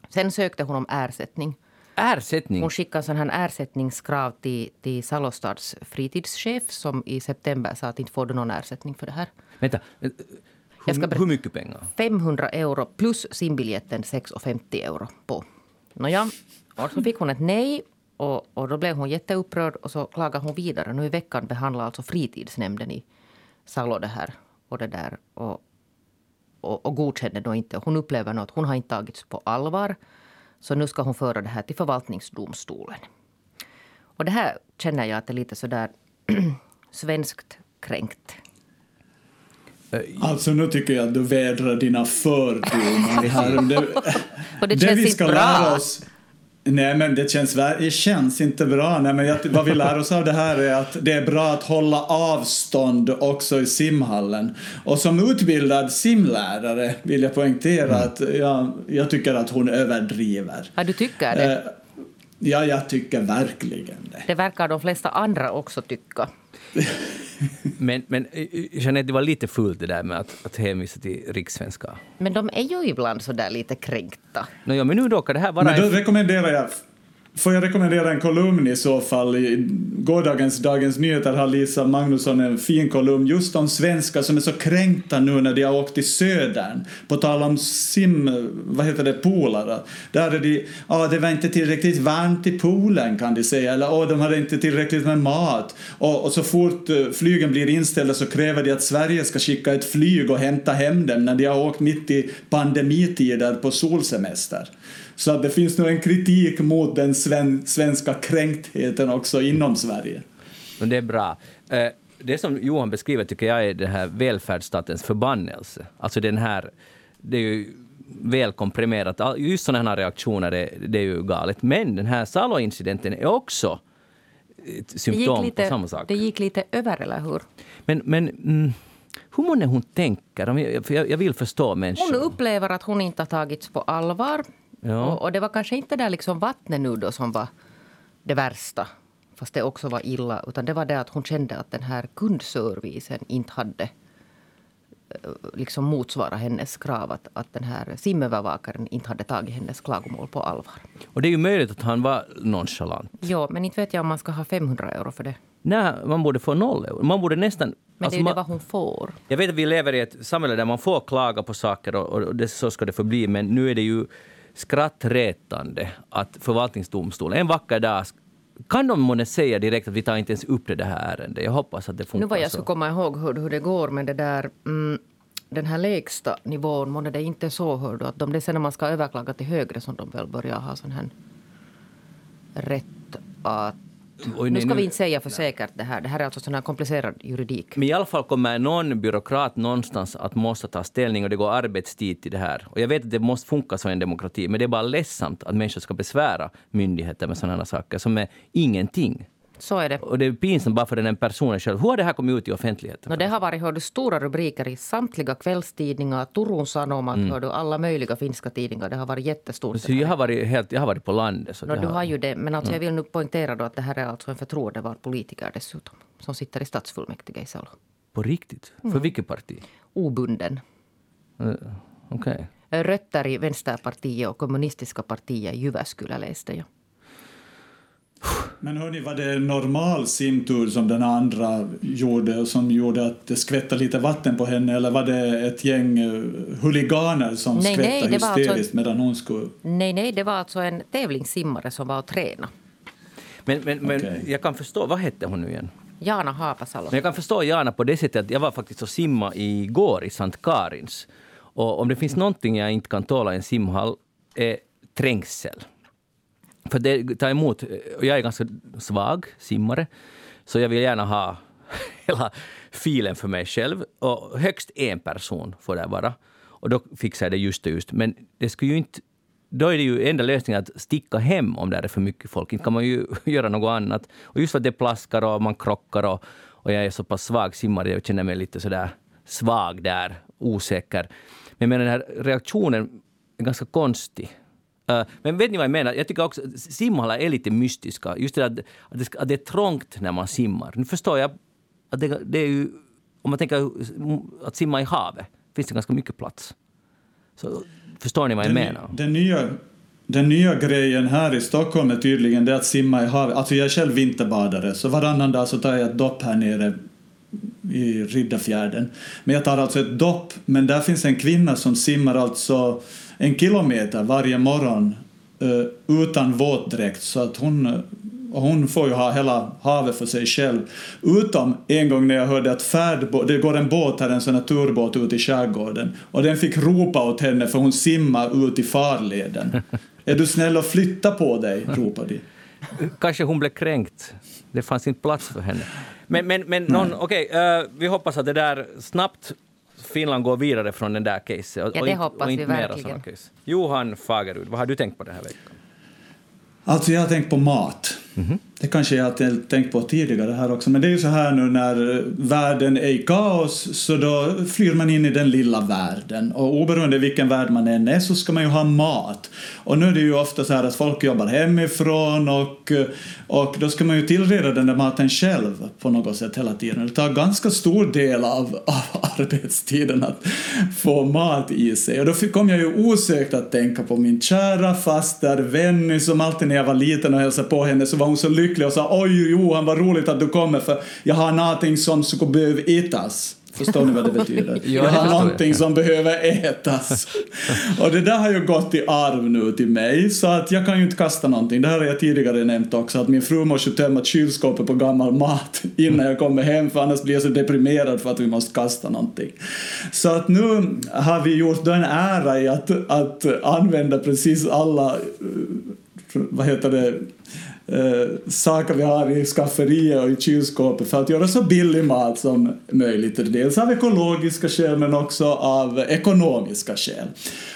Sen sökte hon om ersättning. Ersättning? Hon skickade sån här ersättningskrav till, till Salostads fritidschef som i september sa att inte får du någon ersättning för det här. Vänta, eh, hur, hur mycket pengar? 500 euro plus simbiljetten 6,50 euro på. Nåja, och så fick hon ett nej. Och, och då blev hon jätteupprörd och så klagade hon vidare. Nu i veckan behandlar alltså fritidsnämnden i Salo det här och det där. Och, och, och godkände då inte. Hon upplever nog att hon har inte tagits på allvar. Så nu ska hon föra det här till förvaltningsdomstolen. Och det här känner jag att det är lite sådär svenskt kränkt. Alltså nu tycker jag att du vädrar dina fördomar här. Det, och det, det vi ska inte bra. lära oss Nej, men det känns, det känns inte bra. Nej, men vad vi lär oss av det här är att det är bra att hålla avstånd också i simhallen. Och som utbildad simlärare vill jag poängtera mm. att jag, jag tycker att hon överdriver. Ja, du tycker det? Eh, ja, jag tycker verkligen det. Det verkar de flesta andra också tycka. men, men eh, Jeanette, det var lite fult det där med att, att hänvisa till rikssvenska. Men de är ju ibland så där lite kränkta. No, ja, men nu råkar det här vara... Men då rekommenderar jag Får jag rekommendera en kolumn i så fall? I gårdagens Dagens Nyheter har Lisa Magnusson en fin kolumn just om svenskar som är så kränkta nu när de har åkt till södern. På tal om sim, vad heter det, polare. Där är de, ja det var inte tillräckligt varmt i poolen kan de säga, eller åh de hade inte tillräckligt med mat. Och, och så fort eh, flygen blir inställda så kräver de att Sverige ska skicka ett flyg och hämta hem dem när de har åkt mitt i pandemitider på solsemester. Så det finns nog en kritik mot den sven svenska kränktheten också inom Sverige. Men det är bra. Eh, det som Johan beskriver tycker jag är den här välfärdsstatens förbannelse. Alltså den här, det är ju väl komprimerat. Just sådana här reaktioner är, det är ju galet. Men den här Salo-incidenten är också ett symptom lite, på samma sak. Det gick lite över, eller hur? Men, men mm, hur många hon tänker? För jag, jag vill förstå människor. Hon upplever att hon inte har tagits på allvar. Ja. Och, och, det var kanske inte där liksom vattnet nu då som var det värsta fast det också var illa. Utan det var det att hon kände att den här kundservicen inte hade eh, liksom motsvara hennes krav. Att, att den här simövervakaren inte hade tagit hennes klagomål på allvar. Och det är ju möjligt att han var nonchalant. Ja, men inte vet jag om man ska ha 500 euro för det. Nej, man borde få noll euro. Man borde nästan... Men alltså det är ju det vad hon får. Jag vet att vi lever i ett samhälle där man får klaga på saker och, och det, så ska det förbli. Men nu är det ju skrattretande att förvaltningsdomstolen en vacker dag kan de månne säga direkt att vi tar inte ens upp det här ärendet? Jag hoppas att det funkar Nu vad jag ska komma ihåg hur, hur det går med det där mm, den här lägsta nivån, månne det inte så hör du, att de, det är sen när man ska överklaga till högre som de väl börjar ha sån här rätt att Oj, nu ska vi inte säga för säkert det här. Det här är alltså sån här komplicerad juridik. Men i alla fall kommer någon byråkrat någonstans att måste ta ställning och det går arbetstid till det här. Och jag vet att det måste funka så i en demokrati, men det är bara ledsamt att människor ska besvära myndigheter med sådana här saker som är ingenting. Så är det. Och det är pinsamt bara för den personen själv. Hur har det här kommit ut i offentligheten? No, det har varit hörde, stora rubriker i samtliga kvällstidningar. Turun Sanomat, mm. hörde, alla möjliga finska tidningar. Det har varit jättestort. Så jag, har varit helt, jag har varit på landet. Så no, du har... har ju det. Men alltså, mm. jag vill nu poängtera då att det här är alltså en förtroendevald politiker dessutom. Som sitter i stadsfullmäktige i Salo. På riktigt? Mm. För vilket parti? Obunden. Uh, Okej. Okay. Rötter i Vänsterpartiet och kommunistiska partiet i Jyväskylä läste jag. Men hörni, var det normal simtur som den andra gjorde som gjorde att det skvättade lite vatten på henne eller var det ett gäng eh, huliganer som nej, skvättade nej, alltså hysteriskt alltså, medan hon skulle... Nej, nej, det var alltså en tävlingssimmare som var och tränade. Men, men, men okay. jag kan förstå, vad hette hon nu igen? Jana Haapasalo. Men jag kan förstå Jana på det sättet att jag var faktiskt och simma igår i Sankt Karins. Och om det finns någonting jag inte kan tåla i en simhall är trängsel. För det tar emot. Jag är ganska svag simmare, så jag vill gärna ha hela filen för mig själv. Och högst en person får det vara. Och då fixar jag det just och just. Men det skulle ju inte då är det ju enda lösningen att sticka hem om det är för mycket folk. Inte kan man ju göra något annat. Och just för att det plaskar och man krockar och, och jag är så pass svag simmare, jag känner mig lite sådär svag där, osäker. Men den här reaktionen är ganska konstig. Men vet ni vad jag menar? Jag tycker också simhallar är lite mystiska. Just det att, att det är trångt när man simmar. Nu förstår jag att det, det är ju... Om man tänker att simma i havet finns det ganska mycket plats. Så förstår ni vad jag den, menar? Den nya, den nya grejen här i Stockholm är tydligen det att simma i havet. Alltså jag är själv vinterbadare så varannan dag så tar jag ett dopp här nere i Riddarfjärden. Men jag tar alltså ett dopp, men där finns en kvinna som simmar alltså en kilometer varje morgon uh, utan våtdräkt så att hon och hon får ju ha hela havet för sig själv. Utom en gång när jag hörde att färdbå- det går en båt här, en sån här turbåt ut i skärgården och den fick ropa åt henne för hon simmar ut i farleden. är du snäll och flytta på dig, ropade de. Kanske hon blev kränkt. Det fanns inte plats för henne. Men, men, men någon, okej, okay, uh, vi hoppas att det där snabbt Finland går vidare från den där caset. Och, ja, det hoppas och inte vi verkligen. Johan Fagerud, vad har du tänkt på den här veckan? Alltså jag har tänkt på mat. Mm. Det kanske jag har tänkt på tidigare här också, men det är ju så här nu när världen är i kaos så då flyr man in i den lilla världen och oberoende vilken värld man än är så ska man ju ha mat. Och nu är det ju ofta så här att folk jobbar hemifrån och, och då ska man ju tillreda den där maten själv på något sätt hela tiden. Det tar ganska stor del av, av arbetstiden att få mat i sig och då kom jag ju osökt att tänka på min kära faster Venny som alltid när jag var liten och hälsade på henne så var hon så lycklig och sa oj Johan vad roligt att du kommer för jag har någonting som skulle behöva ätas. Förstår ni vad det betyder? jag har någonting som behöver ätas. och det där har ju gått i arv nu till mig, så att jag kan ju inte kasta någonting. Det här har jag tidigare nämnt också, att min fru måste tömma kylskåpet på gammal mat innan jag kommer hem, för annars blir jag så deprimerad för att vi måste kasta någonting. Så att nu har vi gjort en ära i att, att använda precis alla, eh, vad heter det, eh, saker vi har i skafferiet och i kylskåpet för att göra så billig mat som möjligt. Dels av ekologiska skäl men också av ekonomiska skäl.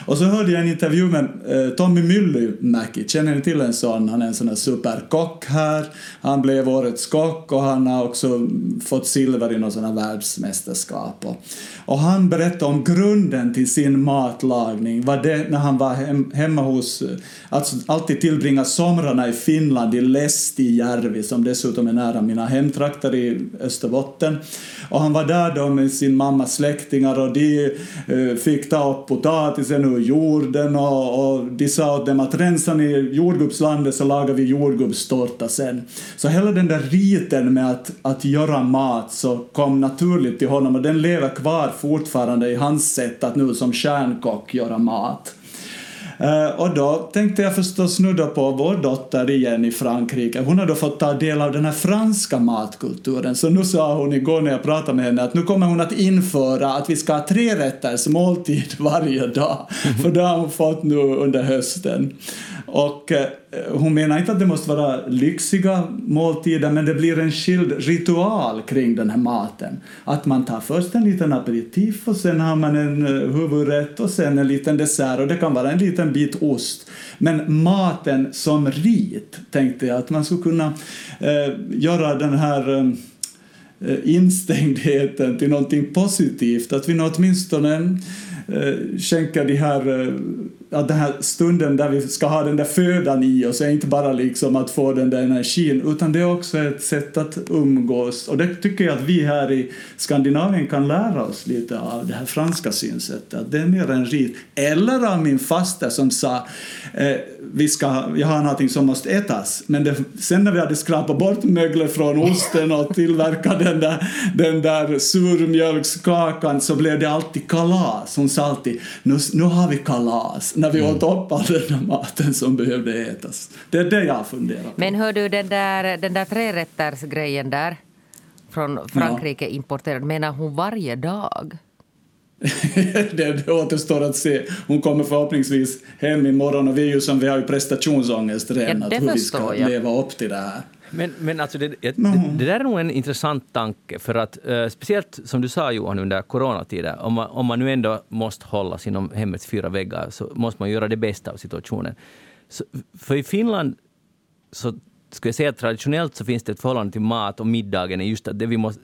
Och så hörde jag en intervju med eh, Tommy Myllymäki, känner ni till en sån? Han är en sån här superkock här. Han blev årets kock och han har också fått silver i någon sån här världsmästerskap. Och, och han berättade om grunden till sin matlagning, var det när han var hem, hemma hos, alltså alltid tillbringa somrarna i Finland, i Lestijärvi, som dessutom är nära mina hemtrakter i Österbotten. Och han var där då med sin mammas släktingar och de eh, fick ta upp potatisen ur jorden och, och de sa åt dem att rensa ni jordgubbslandet så lagar vi jordgubbstårta sen. Så hela den där riten med att, att göra mat så kom naturligt till honom och den lever kvar fortfarande i hans sätt att nu som kärnkock göra mat. Eh, och då tänkte jag förstås snudda på vår dotter igen i Frankrike. Hon har då fått ta del av den här franska matkulturen, så nu sa hon igår när jag pratade med henne att nu kommer hon att införa att vi ska ha tre rätters måltid varje dag, för det har hon fått nu under hösten. Och eh, Eh, hon menar inte att det måste vara lyxiga måltider, men det blir en skild ritual kring den här maten. Att man tar först en liten aperitif och sen har man en eh, huvudrätt och sen en liten dessert och det kan vara en liten bit ost. Men maten som rit tänkte jag att man skulle kunna eh, göra den här eh, eh instängdheten till någonting positivt, att vi åtminstone Eh, uh, skänker de här eh, att den här stunden där vi ska ha den där födan i oss. Är inte bara liksom att få den där energin utan det är också ett sätt att umgås. Och det tycker jag att vi här i Skandinavien kan lära oss lite av det här franska synsättet att det är mer en rit. Eller av min faster som sa eh, vi ska, jag har någonting som måste ätas. Men det, sen när vi hade skrapat bort möglet från osten och tillverkat den där, den där surmjölkskakan så blev det alltid kalas hon sa alltid nu, nu har vi kalas när vi mm. åt upp all den där maten som behövde ätas. Det är det jag funderar på. Men hör du, den där, den där trerättersgrejen där från Frankrike ja. importerad, menar hon varje dag? det, återstår att se. Hon kommer förhoppningsvis hem imorgon och vi, är ju som, vi har ju prestationsångest redan, ja, hur vi ska jag. leva upp till det här. Men, men alltså det, det, det, där är nog en intressant tanke, för att uh, speciellt som du sa Johan under coronatiden, om man, om man nu ändå måste hållas inom hemmets fyra väggar, så måste man göra det bästa av situationen. Så, för i Finland så skulle jag säga att traditionellt så finns det ett förhållande till mat och middagen är just att det vi måste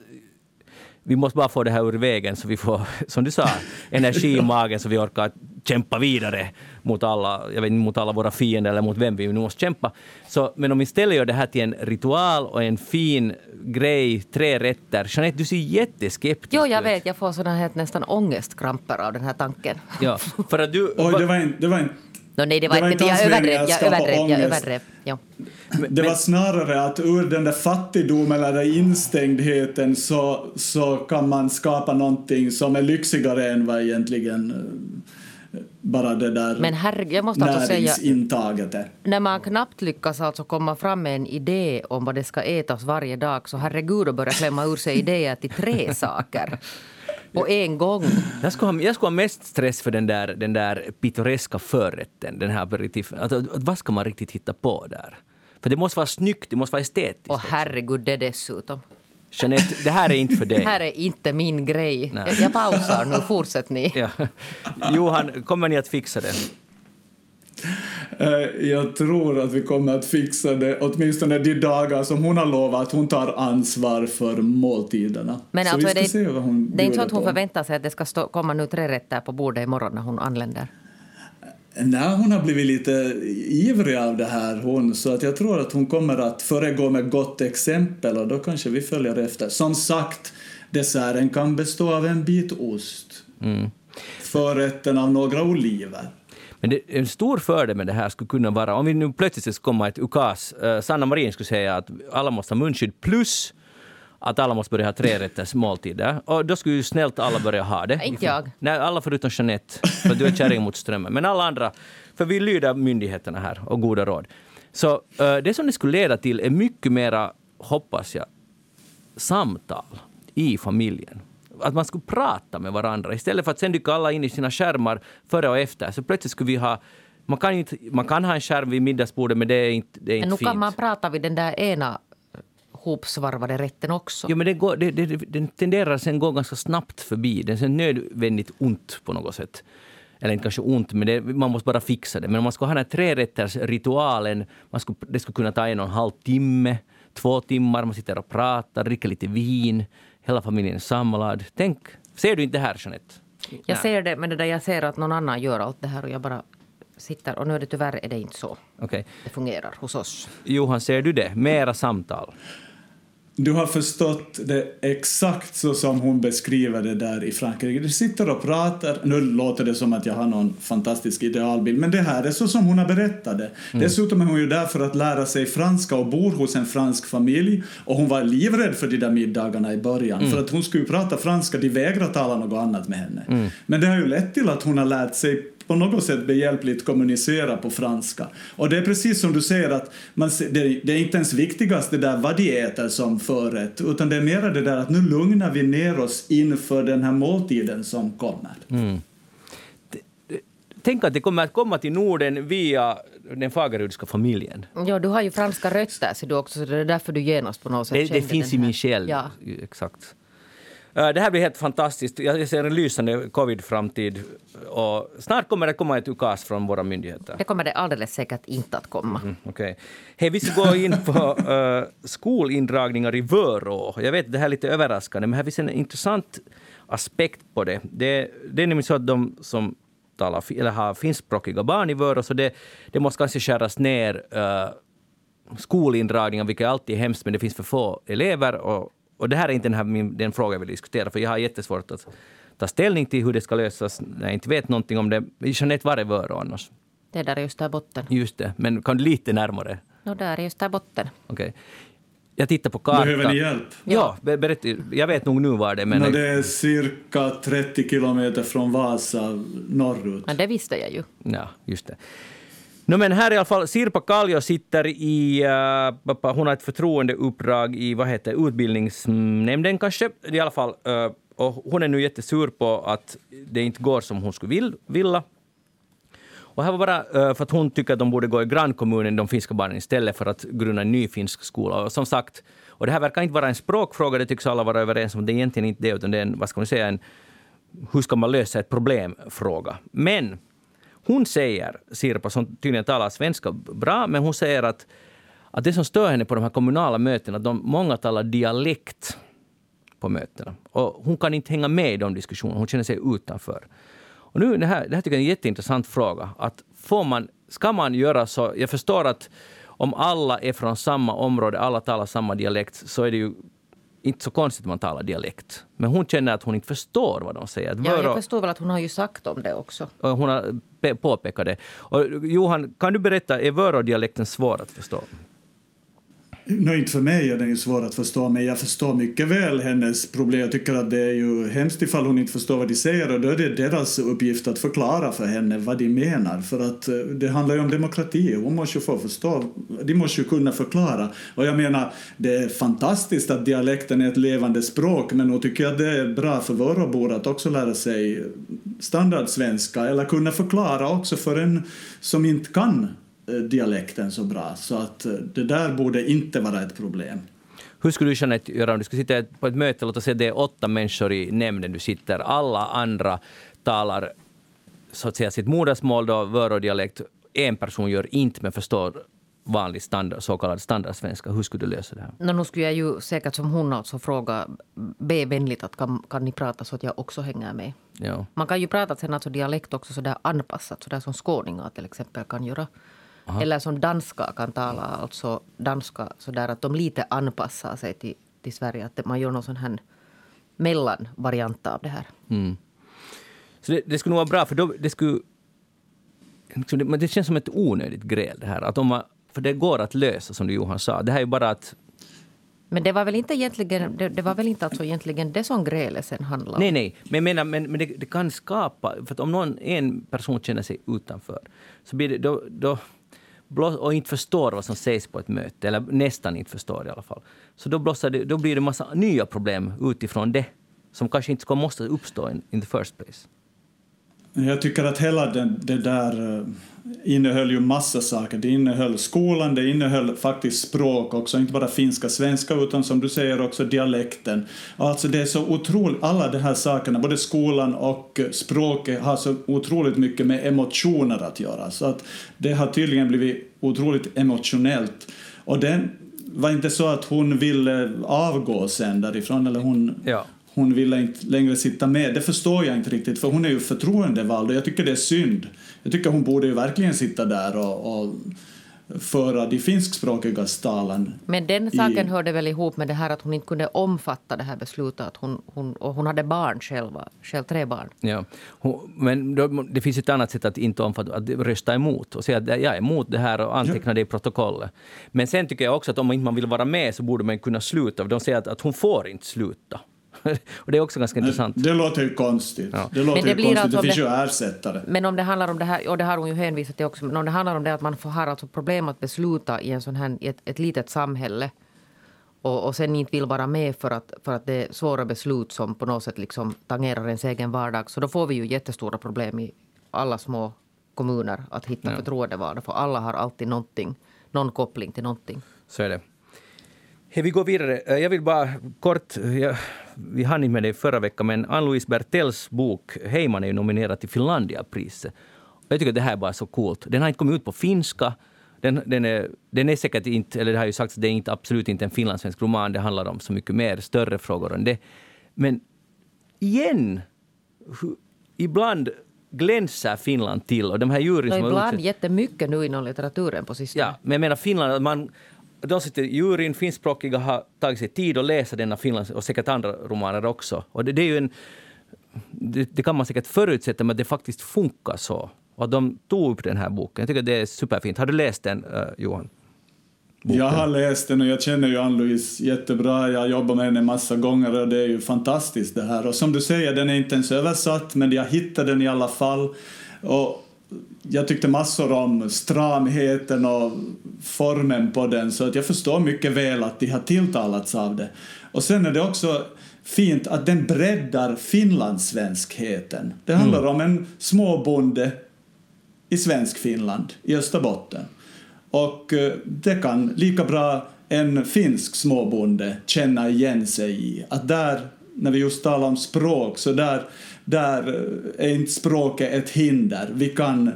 vi måste bara få det här ur vägen så vi får, som du sa, energi i magen så vi orkar kämpa vidare mot alla, jag vet, mot alla våra fiender eller mot vem vi nu måste kämpa. Så, men om vi istället gör det här till en ritual och en fin grej, tre rätter. Jeanette, du ser jätteskeptisk Jo, jag vet. Jag får såna här nästan ångestkramper av den här tanken. Ja, för att du... Oj, det var, en, det var en No, nej, det var, det var inte jag överdrev. Jag överdrev, jag överdrev. Ja. Det var snarare att ur den där fattigdomen eller där instängdheten så, så kan man skapa någonting som är lyxigare än vad egentligen bara det där Men herregud, jag måste alltså näringsintaget är. När man knappt lyckas alltså komma fram med en idé om vad det ska ätas varje dag så herregud att börja klämma ur sig idéer till tre saker på en gång. Jag skulle, ha, jag skulle ha mest stress för den där, den där pittoreska förrätten, den här. Alltså, vad ska man riktigt hitta på där? För det måste vara snyggt, det måste vara estetiskt. Och herregud, det dessutom. Jeanette, det här är inte för dig. Det här är inte min grej. Nej. Jag pausar nu, fortsätt ni. Ja. Johan, kommer ni att fixa det? Eh, jag tror att vi kommer att fixa det, åtminstone de dagar som hon har lovat att hon tar ansvar för måltiderna. Men så alltså vi ska det, se vad hon Det är inte så att hon på. förväntar sig att det ska stå, komma nu tre rätter på bordet imorgon när hon anländer? Nej, hon har blivit lite ivrig av det här hon, så att jag tror att hon kommer att föregå med gott exempel och då kanske vi följer efter. Som sagt, desserten kan bestå av en bit ost, mm. förrätten av några oliver. Men det, en stor fördel med det här skulle kunna vara, om vi nu plötsligt skulle komma ett ukas, uh, Sanna Marin skulle säga att alla måste ha munskydd plus att alla måste börja ha trerätters måltider. Och då skulle ju snällt alla börja ha det. Inte jag. Nej, alla förutom Jeanette, för du är kärring mot strömmen. Men alla andra, för vi lyder myndigheterna här och goda råd. Så uh, det som det skulle leda till är mycket mera, hoppas jag, samtal i familjen att man skulle prata med varandra istället för att sen dyka alla in i sina skärmar före och efter. Så plötsligt skulle vi ha man kan, inte, man kan ha en skärm vid middagsbordet men det är inte, det är inte men nu fint. kan man prata vid den där ena hopsvarvade rätten också. Jo, men det går, det, det, den tenderar sen gå ganska snabbt förbi. Den är nödvändigt ont på något sätt. Eller inte kanske ont, men det, man måste bara fixa det. Men om man ska ha den här trerättersritualen, man skulle, det skulle kunna ta en och en halv timme, två timmar, man sitter och pratar, dricker lite vin hela familjen samlad. Tänk, ser du inte det här Jeanette? Jag Nej. ser det, men det där jag ser att någon annan gör allt det här och jag bara sitter och nu är det tyvärr är det inte så okay. det fungerar hos oss. Johan, ser du det? Mera samtal? Du har förstått det exakt så som hon beskriver det där i Frankrike. Du sitter och pratar, nu låter det som att jag har någon fantastisk idealbild, men det här är så som hon har berättat det. Mm. Dessutom är hon ju där för att lära sig franska och bor hos en fransk familj och hon var livrädd för de där middagarna i början, mm. för att hon skulle prata franska, de vägrade tala något annat med henne. Mm. Men det har ju lett till att hon har lärt sig på något sätt behjälpligt kommunicera på franska. Och det är precis som du säger att man, det, det är inte ens viktigast det där vad de äter som förrätt, utan det är mer det där att nu lugnar vi ner oss inför den här måltiden som kommer. Mm. Tänk att det kommer att komma till Norden via den Fagerudska familjen. Ja, du har ju franska rötter, så du också, så det är därför du genast på något sätt Det, det finns i min själ. Ja. Exakt. Eh, det här blir helt fantastiskt. Jag ser en lysande covid-framtid. Och snart kommer det komma ett ukas från våra myndigheter. Det kommer det alldeles säkert inte att komma. Mm, okay. hey, vi ska gå in på uh, skolindragningar i Vörå. Jag vet, det här är lite överraskande, men här finns en intressant aspekt på det. Det, det är nämligen så att de som talar, eller har finskspråkiga barn i Vörå, så det, det måste kanske skäras ner uh, skolindragningar, vilket alltid är hemskt, men det finns för få elever och och det här är inte den, här, min, den fråga jag vill diskutera, för jag har jättesvårt att ta ställning till hur det ska lösas när jag inte vet någonting om det. Jeanette, var är Vörå annars? Det är där just där botten. Just det, men kan du lite närmare? No, där är just där botten. Okej. Okay. Jag tittar på kartan. Behöver ni hjälp? Ja, berätta. Jag vet nog nu var det. Men... No, det är cirka 30 kilometer från Vasa norrut. Men det visste jag ju. Ja, just det. No, men här i alla fall, Sirpa Kallio sitter i, uh, hon har ett förtroendeuppdrag i vad heter utbildningsnämnden kanske, i alla fall. Uh, och hon är nu jättesur på att det inte går som hon skulle vill, vilja. Och här var bara uh, för att hon tycker att de borde gå i grannkommunen, de finska barnen, istället för att grunda en ny finsk skola. Och som sagt, och det här verkar inte vara en språkfråga, det tycks alla vara överens om. Det är egentligen inte det, utan det är en, vad ska man säga, en hur ska man lösa ett problemfråga. Men hon säger, Sirpa, som tydligen talar svenska bra, men hon säger att, att det som stör henne på de här kommunala mötena, att de, många talar dialekt på mötena. Och hon kan inte hänga med i de diskussionerna, hon känner sig utanför. Och nu, det, här, det här tycker jag är en jätteintressant fråga. Att får man, ska man göra så? Jag förstår att om alla är från samma område, alla talar samma dialekt, så är det ju inte så konstigt att man talar dialekt. Men hon känner att hon inte förstår vad de säger. Ja, jag förstår väl att hon har ju sagt om det också. Hon har påpekat det. Och Johan, kan du berätta, är Vörå-dialekten svår att förstå? Nej, inte för mig är den ju svår att förstå, men jag förstår mycket väl hennes problem. Jag tycker att det är ju hemskt ifall hon inte förstår vad de säger och då är det deras uppgift att förklara för henne vad de menar. För att eh, det handlar ju om demokrati, hon måste ju få förstå, de måste ju kunna förklara. Och jag menar, det är fantastiskt att dialekten är ett levande språk, men nog tycker jag det är bra för våra att också lära sig standardsvenska eller kunna förklara också för en som inte kan dialekten så bra. Så att eh, det där borde inte vara ett problem. Hur skulle du känna Göran, om du skulle sitta på ett möte, låt oss säga det är åtta människor i nämnden du sitter, alla andra talar så att säga sitt modersmål, då, vörodialekt, en person gör inte men förstår vanlig standard, så kallad standardsvenska. Hur skulle du lösa det här? No, nu skulle jag ju säkert som hon alltså fråga, be vänligt att kan, kan ni prata så att jag också hänger med. Ja. Man kan ju prata sen alltså dialekt också sådär anpassat, sådär som skåningar till exempel kan göra. Aha. Eller som danska kan tala alltså danska sådär att de lite anpassar sig till, till Sverige. Att man gör någon sån här mellanvariant av det här. Mm. Så det, det, skulle nog vara bra, för då, det skulle... Men det känns som ett onödigt gräl det här. Att om man, för det går att lösa, som du Johan sa. Det här är bara att men det var väl inte egentligen det, det var väl inte alltså egentligen det som grälet sen handlade om? Nej, nej. Men, menar, men, men det, det, kan skapa... För om någon, en person känner sig utanför så blir det, då, då, och inte förstår vad som sägs på ett möte, eller nästan inte förstår i alla fall. Så då, blossar det, då blir det massa nya problem utifrån det, som kanske inte ska måste uppstå in, in the first place. Jag tycker att hela det, det där eh, innehöll ju massa saker. Det innehöll skolan, det innehöll faktiskt språk också, inte bara finska, svenska, utan som du säger också dialekten. Alltså det är så otroligt, alla de här sakerna, både skolan och eh, språket har så otroligt mycket med emotioner att göra. Så att det har tydligen blivit otroligt emotionellt. Och det var inte så att hon ville eh, avgå sen därifrån, eller hon... Ja hon ville inte längre sitta med. Det förstår jag inte riktigt, för hon är ju förtroendevald och jag tycker det är synd. Jag tycker hon borde ju verkligen sitta där och, och föra de finskspråkiga talan. Men den saken i... hörde väl ihop med det här att hon inte kunde omfatta det här beslutet. Att hon, hon, och hon hade barn själva, själv tre barn. Ja. Hon, men då, det finns ett annat sätt att inte omfatta, att rösta emot och säga att jag är emot det här och anteckna ja. det i protokollet. Men sen tycker jag också att om man inte vill vara med så borde man kunna sluta. De säger att, att hon får inte sluta. och det är också ganska intressant. Det låter ju konstigt. Ja. Det låter men det, ju konstigt. Alltså det finns det, ju ersättare. Men om det handlar om det här, och det har hon ju hänvisat till också, men om det handlar om det att man får, har alltså problem att besluta i en sån här, ett, ett litet samhälle och, och sen inte vill vara med för att, för att det är svåra beslut som på något sätt liksom tangerar ens egen vardag. Så då får vi ju jättestora problem i alla små kommuner att hitta ja. förtroendevalda. För alla har alltid någonting, någon koppling till någonting. Så är det. Hey, vi går vidare. Eh, jag vill bara kort... Jag, vi hann inte med det förra veckan, men Ann-Louise Bertells bok Heiman är nominerad till Finlandiapriset. Jag tycker att det här är bara så coolt. Den har inte kommit ut på finska. Den, den, är, den är säkert inte, eller det har ju sagts, det är inte, absolut inte en finlandssvensk roman. Det handlar om så mycket mer, större frågor än det. Men igen, ibland glänser Finland till. Och de här juryn som ibland utsett, jättemycket nu inom litteraturen på sistone. Ja, men jag menar Finland, man, de sitter, juryn, finskspråkiga, har tagit sig tid att läsa denna Finlands och säkert andra romaner också. Och det, det är ju en, det, det, kan man säkert förutsätta, men det faktiskt funkar så. Och de tog upp den här boken. Jag tycker det är superfint. Har du läst den, uh, Johan? Boken. Jag har läst den och jag känner ju Ann-Louise jättebra. Jag har jobbat med henne massa gånger och det är ju fantastiskt det här. Och som du säger, den är inte ens översatt, men jag hittade den i alla fall. Och jag tyckte massor om stramheten och formen på den så att jag förstår mycket väl att de har tilltalats av det. Och sen är det också fint att den breddar finlandssvenskheten. Det handlar mm. om en småbonde i svensk Finland, i Österbotten. Och eh, det kan lika bra en finsk småbonde känna igen sig i. Att där, när vi just talar om språk, så där där är inte språket ett hinder. Vi kan eh,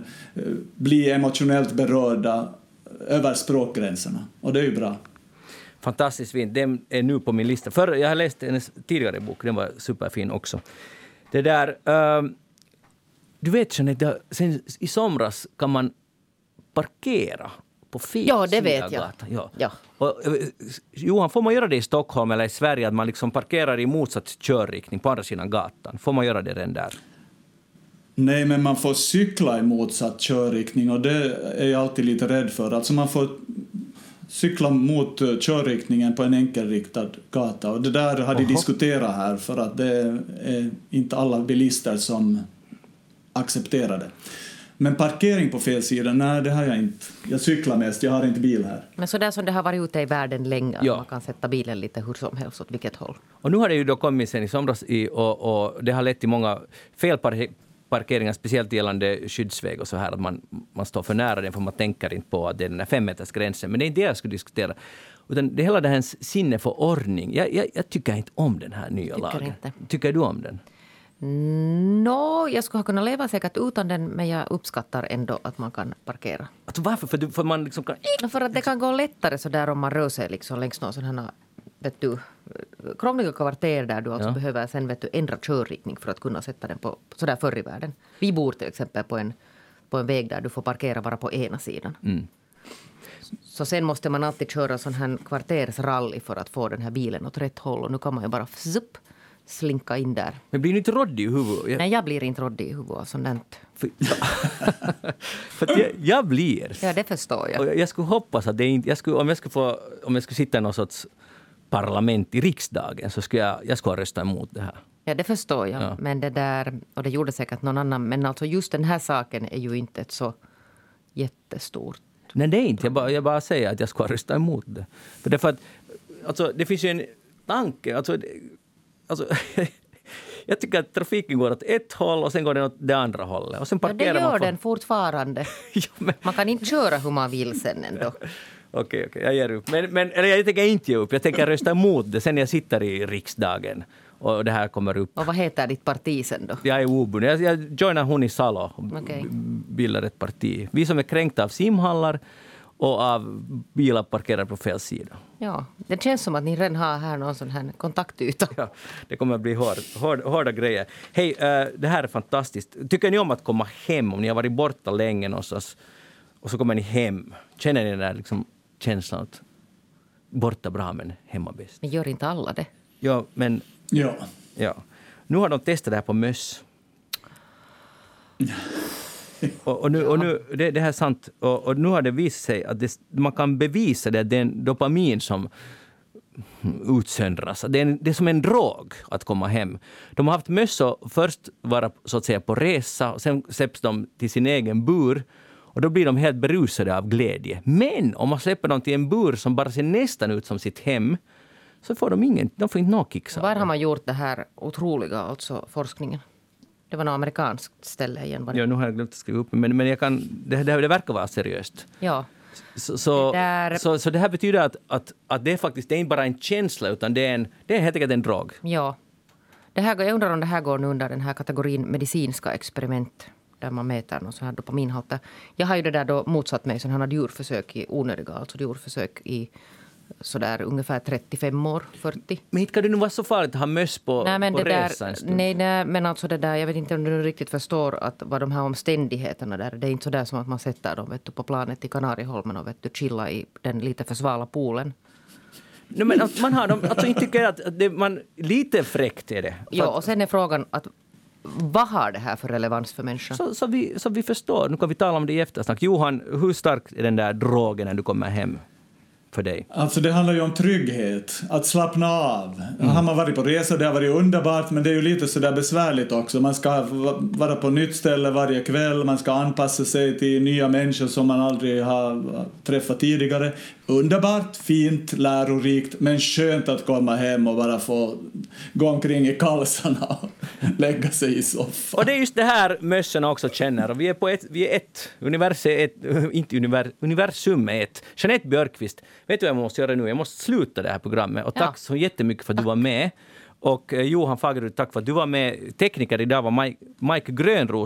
bli emotionellt berörda över språkgränserna och det är ju bra. Fantastiskt fint. Den är nu på min lista. För jag har läst hennes tidigare bok, den var superfin också. Det där... Uh, du vet Jeanette, sen i somras kan man parkera på fel Ja, det vet jag. Ja. ja. Och, eh, Johan, får man göra det i Stockholm eller i Sverige, att man liksom parkerar i motsatt körriktning på andra sidan gatan? Får man göra det redan där? Nej, men man får cykla i motsatt körriktning och det är jag alltid lite rädd för. Alltså man får cykla mot uh, körriktningen på en enkelriktad gata. Och det där har de diskuterat här för att det är inte alla bilister som accepterar det. Men parkering på fel sida, nej det har jag inte. Jag cyklar mest, jag har inte bil här. Men så där som det har varit ute i världen länge, ja. man kan sätta bilen lite hur som helst åt vilket håll. Och nu har det ju då kommit sen i somras i, och, och det har lett till många felparkeringar, speciellt gällande skyddsväg och så här, att man, man står för nära den för man tänker inte på att det är den här femmetersgränsen. Men det är inte det jag skulle diskutera. Utan det hela det här sinne för ordning. Jag, jag, jag tycker inte om den här nya tycker lagen. Inte. Tycker du om den? Nå, jag skulle ha kunnat leva säkert utan den men jag uppskattar ändå att man kan parkera. Alltså varför? För, du, för man liksom kan... För att det kan gå lättare så där om man rör sig liksom längs någon sån här vet du, krångliga kvarter där du alltså ja. behöver sen vet du, ändra körriktning för att kunna sätta den på sådär förr i världen. Vi bor till exempel på en, på en väg där du får parkera bara på ena sidan. Mm. Så sen måste man alltid köra sån här kvartersrally för att få den här bilen åt rätt håll. Och nu kan man ju bara zup, slinka in där. Men blir du inte råddig i huvudet? Jag... Nej, jag blir inte råddig i huvudet av sånt för, för jag, jag, blir. Ja, det förstår jag. Och jag skulle hoppas att det inte... Jag skulle, om, jag skulle få, om jag skulle sitta i någon sorts parlament i riksdagen så skulle jag, jag skulle rösta emot det här. Ja, det förstår jag. Ja. Men det där, och det gjorde säkert någon annan. Men alltså just den här saken är ju inte ett så jättestort Nej, det är inte. Jag bara, jag bara säger att jag ska rösta emot det. För det, för att, alltså, det finns ju en tanke. Alltså, alltså, jag tycker att trafiken går åt ett håll och sen går den åt det andra hållet. Och sen parkerar ja, det gör man den fortfarande. ja. Man kan inte köra hur man vill sen ändå. Okej, okej, jag ger upp. Men, men, eller jag tänker inte ge upp, jag tänker rösta emot det sen jag sitter i riksdagen och det här kommer upp. Och vad heter ditt parti sen då? Jag är obunden. Jag, jag joinar Hunisalo och okay. bildar ett parti. Vi som är kränkta av simhallar och av bilar parkerade på fel sida. Ja, det känns som att ni redan har här någon sån här kontaktyta. Ja, det kommer att bli hård, hård, hårda grejer. Hej, uh, det här är fantastiskt. Tycker ni om att komma hem? Om ni har varit borta länge någonstans och så kommer ni hem. Känner ni den där liksom, känslan att borta bra men hemma bäst? Men gör inte alla det? Ja, men... Ja. ja. Nu har de testat det här på möss. Och, och, nu, och nu, det, det här är sant. Och, och, nu har det visat sig att det, man kan bevisa det, det är en dopamin som utsöndras. Det är, det är som en drog att komma hem. De har haft mössor först vara så att säga på resa, och sen släpps de till sin egen bur. Och då blir de helt berusade av glädje. Men om man släpper dem till en bur som bara ser nästan ut som sitt hem, så får de ingen, de får inte några kicks Var har man gjort det här otroliga, alltså forskningen? Det var något amerikanskt ställe igen. Ja, nu har jag glömt att skriva upp men, men jag kan, det, det, det verkar vara seriöst. Ja. Så, så, det där... så, så, det här betyder att, att, att det är faktiskt det är inte bara en känsla utan det är, en, det är helt enkelt en drog. Ja. Det här, jag undrar om det här går under den här kategorin medicinska experiment där man mäter någon sån här dopaminhalter. Jag har ju det där då motsatt mig sådana djurförsök i onödiga, alltså djurförsök i sådär ungefär 35 år, 40. Men inte kan det nu vara så farligt att ha möss på, nej, men på det resa stund? Nej, nej, men alltså det där, jag vet inte om du riktigt förstår att vad de här omständigheterna där, det är inte så där som att man sätter dem vet du, på planet i Kanarieholmen och vet du, chilla i den lite för svala poolen. No, men man har dem, alltså inte tycker att det, man, lite fräckt är det. Ja, och sen är frågan att vad har det här för relevans för människan? Så, så, vi, så vi förstår. Nu kan vi tala om det i eftersnack. Johan, hur stark är den där drogen när du kommer hem? För dig? Alltså det handlar ju om trygghet, att slappna av. Mm. Har man varit på resa, det har varit underbart, men det är ju lite sådär besvärligt också. Man ska vara på nytt ställe varje kväll, man ska anpassa sig till nya människor som man aldrig har träffat tidigare. Underbart, fint, lärorikt, men skönt att komma hem och bara få gå omkring i kalsarna och lägga sig i soffan. Och det är just det här mössorna också känner. vi är på ett, vi är ett, universum är ett, inte univer, universum är ett. Jeanette Björkqvist, vet du vad jag måste göra nu? Jag måste sluta det här programmet. Och tack ja. så jättemycket för att du var med. Och eh, Johan Fagerud, tack för att du var med. Tekniker idag var Mike, Mike Grönros